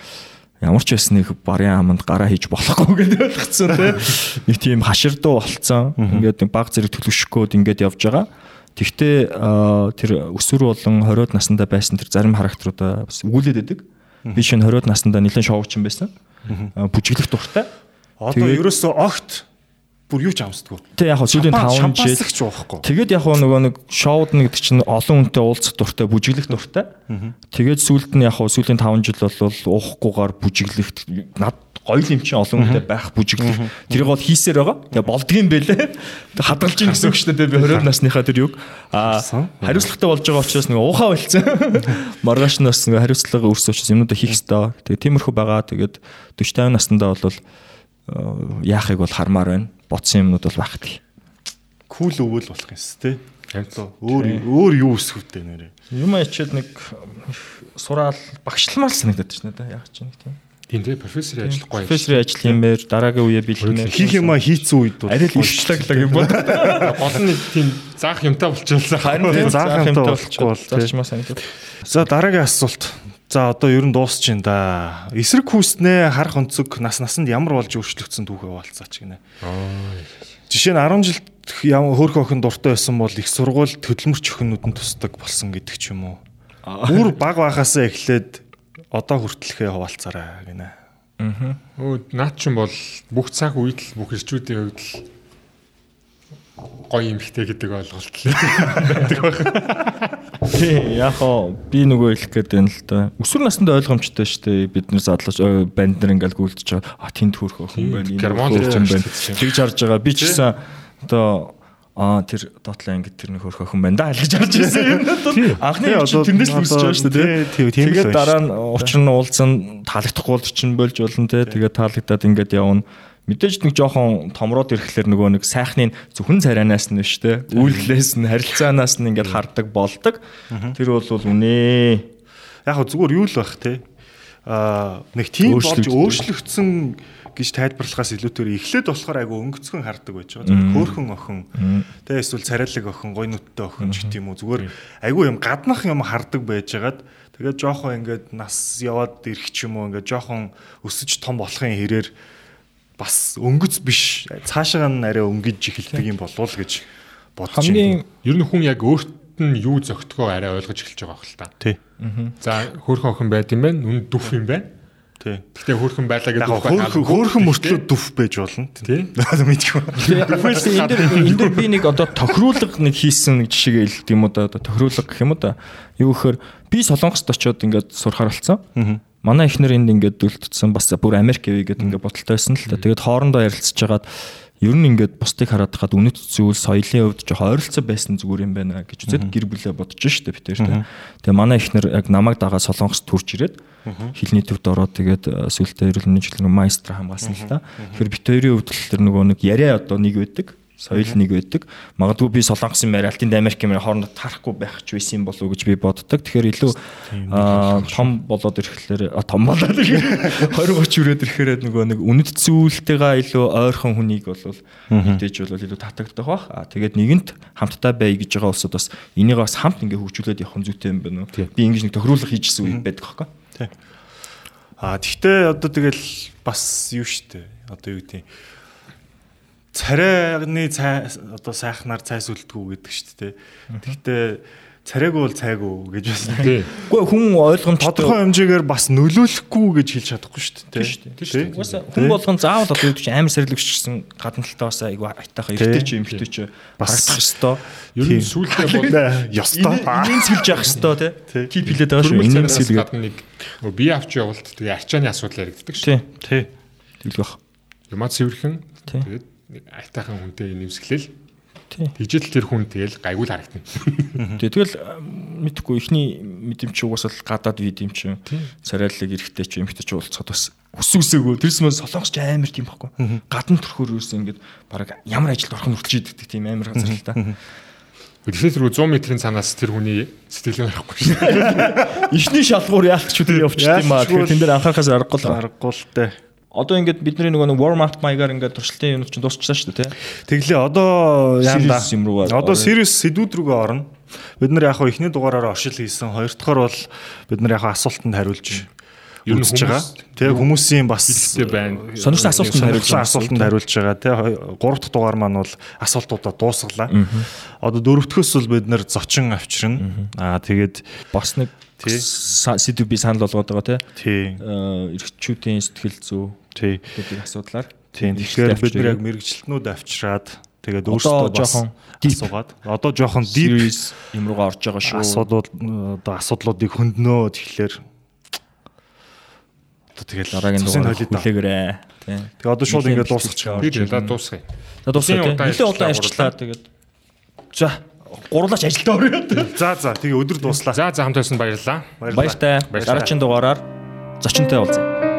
ямар ч байсан нэг барын аманд гараа хийж болохгүй гэдэг ойлгоцсон тийм нэг тийм хаширдуу болцсон. Ингээд баг зэрэг төлөвшгөөд ингээд явж байгаа. Тэгтээ тэр өсвөр болон 20-од наснда байсан тэр зарим характеруудаа бас өгүүлээд байдаг. Би шинэ 20-од наснда нэлээд шоучин байсан. Бүжиглэх дуртай. Одоо ерөөсөө огт бүр юу ч амсдаггүй. Тэг яг сүүлийн 5 жил. Тэгээд яг нөгөө нэг шоуд нэг чинь олон хүнтэй уулзах дуртай, бүжиглэх дуртай. Тэгээд сүүлд нь яг сүүлийн 5 жил бол уухгүйгээр бүжиглэх над гоё юм чинь олон хүнтэй байх бүжиглэх. Тэрийг бол хийсээр байгаа. Тэгээ болдгийм бэлээ. Хадгалж ийн гэсэн үг шүү дээ. Би 20 насныхаа тэр юг аа хариуцлагатай болж байгаа учраас нэг уухаа болцсон. Маргааш нь бас нэг хариуцлага өрсөж юмнуудаа хийх хэрэгтэй. Тэгээ тиймэрхүү байгаа. Тэгээд 40 50 наснда бол яахыг бол хармаар байна бодсон юмнууд бол багт. Кул өвөл болох юмс тээ. Өөр өөр юу өсөхвтэй нэрээ. Юм ачаад нэг сураал багшламаар санагдаад байна да яг ч нэг тийм. Тийм тий профессорын ажиллахгүй. Профессорын ажил хиймээр дараагийн үе бэлгэнэ. Хийх юмаа хийцэн үед бол арай л өвчлөглөг юм бол. Гол нь тийм заах юмтай болчихлоо. Харин тийм заах юмтай болчихвол зарчмаа санагдав. За дараагийн асуулт. За одоо ер нь дуусч байна да. Эсрэг хүүснээ харах өнцөг нас насанд ямар болж өөрчлөгдсөн түүхээ хаваалцаач гинэ. Жишээ нь 10 жилд ямар хөөх охин дуртай байсан бол их сургууль хөдөлмөрч охинууд нь тусдаг болсон гэдэг ч юм уу. Бүр баг байхасаа эхлээд одоо хүртэлхээ хаваалцаарай гинэ. Аа. Өө наад чинь бол бүх цаг үед л бүх ирчүүдийн хувьд л гоё юмхтэй гэдэг ойлголт л байдаг байна. Тий, яг хоо би нөгөө хэлэх гээд байна л да. Өсвөр наснд ойлгомжтой шүү дээ. Бид нар задлаж банд нар ингээл гүйлдэж байгаа. А тэнд хөрх охин байна. Хөрх юм байна. Тэгж харж байгаа. Би ч гэсэн одоо Аа тэр доотлоо ангид тэр нэг хөрх охин байна да гэж харж ирсэн юм анхны тэрнээс л үсэж байгаа шүү дээ тийм тэгээд дараа нь учир нь уулзсан таалагдахгүй бол чинь болж болно те тэгээд таалагдаад ингээд явна мэдээж нэг жоохон томроод ирэхлээр нөгөө нэг сайхны зөвхөн царайнаас нь биш те үйлдэлээс нь харилцаанаас нь ингээд хардаг болдог. Тэр бол үнэ яг зүгээр юу л байх те? А нэг тийм болж өөрчлөгдсөн. гэж тайлбарлахаас илүүгээр эхлээд болохоор айгу өнгөцгөн хардаг байж байгаа. Зүгээр хөөхөн охин. Тэгээ эсвэл царайлаг охин, гой нүдтэй охин ч гэдэм үү? Зүгээр айгу юм гаднах юм хардаг байжгаад тэгээд жоохон ингээд нас яваад ирэх ч юм уу ингээд жоохон өсөж том болохын хэрээр бас өнгөц биш цаашаа нь арай өнгөж эхэлдэг юм болов уу гэж байна. Хамгийн ер нь хүн яг өөрт нь юу зөгтгөө арай ойлгож эхэлж байгаа хэл та. Тий. За хөөрхөн охин байд юм байна. Үн дүф юм байна. Тий. Гэхдээ хөөрхөн байлаа гэдэг үг хөөрхөн хөөрхөн мөртлөө дүф байж болно. Тий. Мэдгүй. Тэгвэл энэ дээр энэ дээр би нэг одоо тохируулга нэг хийсэн нэг жишээгээ хэлдэг юм уу да одоо тохируулга гэх юм уу да. Юу гэхээр би Солонгост очиод ингээд сурахаар болсон. Аа манай ихнэр энд ингээд дүлтдсэн бас бүр Америк явъя гэдэг ингээд бодолтой байсан л та. Тэгээд хоорондоо ярилцж хагаад ер нь ингээд бусдыг хараад хаад үнэт зүйл соёлын хувьд жоо ойролцоо байсан зүгээр юм байна гэж үзээд гэр бүлээ бодож штэ би тэр тэ. Тэгээ манай ихнэр яг намайг дагаа Солонгост төрж ирээд хилний төвд ороод тэгээд сүултээ эрүүл мэндийн жилийн майстра хамгаалсан л та. Тэгэхээр бит хоёрын хувьд л тэр нөгөө нэг яриа одоо нэг байдаг соёл нэг байдаг. Магадгүй би Солонгосын мэр Алтын Америкийн мэр хоорондоо тарахгүй байх ч байсан болов уу гэж би боддог. Тэгэхээр илүү том болоод ирэхлээр том болоод ирэхээр 20 30 үрээд ирэхээр нөгөө нэг үнэт зүйлтэйгээ илүү ойрхон хүнийг бол мэдээж бол илүү татагдах бах. А тэгээд нэгэнт хамтдаа бай гэж байгаа улсууд бас энийг бас хамт ингээ хөгжүүлээд явах нь зүйтэй юм байна уу? Би ингэж нэг тохируулах хийжсэн үе байдаг хөөхгүй. Тий. А тэгтээ одоо тэгэл бас юу штэ. Одоо юу гэдэг царайны цай одоо сайхнаар цай сүлдгүү гэдэг шүү дээ. Тэгтээ царайг бол цайгүй гэж байсан. Тий. Гэхдээ хүн ойлгомжтой Тодорхой хэмжээгээр бас нөлөөлөхгүй гэж хэлж чадахгүй шүү дээ. Тийм шүү дээ. Угаасаа хүн болгон заавал одоо юу гэж амар сэрлэгчсэн гадна талтаа бас айгүй айтайхан эрттэй ч эмхтэй ч Бас- харагдах хэвээр. Ер нь сүүлдээ бол Ёстой. Инээс хэлж явах хэвээр Тий. Кип хилээд байгаа шүү. цараас хэлгээд. гадна нэг бие авч явалт тэгээ арчааны асуудал яригддаг шүү. Тий. Тий. Тэглэх бах. Юмаа цэвэрхэн тэгээд нэг айтайхан хүнтэй нэмсгэлэл. Тэгжэл тэр хүн тэгэл гайгүй л харагдана. Тий. Тэгэл мэдхгүй ихний мэдэмч угаас л гадаад вид юм чинь царайлаг эрэхтэй ч эмхтэй ч уулзахад бас хүс үсээгөө тэрс мөн солонгос ч амар тийм байхгүй. Гадна төрхөөр юусэн ингээд баг ямар ажилд орох нь хүрчээд идэх тийм амар газар л та. Тэгэхээр тэр 100 метрийн цанаас тэр хүний сэтгэлгээ гарахгүй шүү. Ишний шалгуур яалтч үгүй явчихсан юм аа. Тэгэхээр тэн дээр анхаарахаас аргагүй л. Аргагүй л дээ. Одоо ингээд бидний нөгөө нэг warm up маягаар ингээд туршилтын юм чинь дуусчихсан шүү дээ тий. Тэглээ одоо яанда. Юм руугаа Одоо serious сэдвүүд рүүгээ орно. Бид нар яг хаа эхний дугаараараа оршил хийсэн. Хоёр дахь бол бид нар яг хаа асуултанд хариулж Ер нь үзэж байгаа. Тэгээ хүмүүсийн бас Хэлтэй байна. Сонирхсан асуултанд хариулж байгаа. асуултанд хариулж байгаа. Тэгээ гурав дахь дугаар маань бол асуултуудаа дуусглаа. Одоо дөрөвдөхөөс бол бид нар зочин авчирна. Аа тэгээд бас нэг Тий. сэдв би санал болгоод байгаа тий. тий Э, Эрэгчүүдийн сэтгэл зүй тий гэдэг асуудлаар. тий тэгэхээр бид нар яг мэрэгчлэтнүүд авчираад тэгээд өөрсдөө жоохон асуугаад одоо жоохон deep юм руугаа орж байгаа шүү. асуудал одоо асуудлуудыг хөндлөнөө тэгэхээр одоо тэгэл дараагийн дугаар хүлээгээрээ. Тий. Тэгээ одоо шууд ингээд бэлтгэж дуусчих. байгаа. Би тэгэл дуусгая. За дуусаа Нилээн тий. удаан ярьчлаа, тэгээд. За гурлаач ажилдаа орё. За за тэгээ өдөр дууслаа. За за хамт байсан баярлалаа. Баяртай. Баярлалаа. Дараагийн дугаараар зочинтой уулзъя.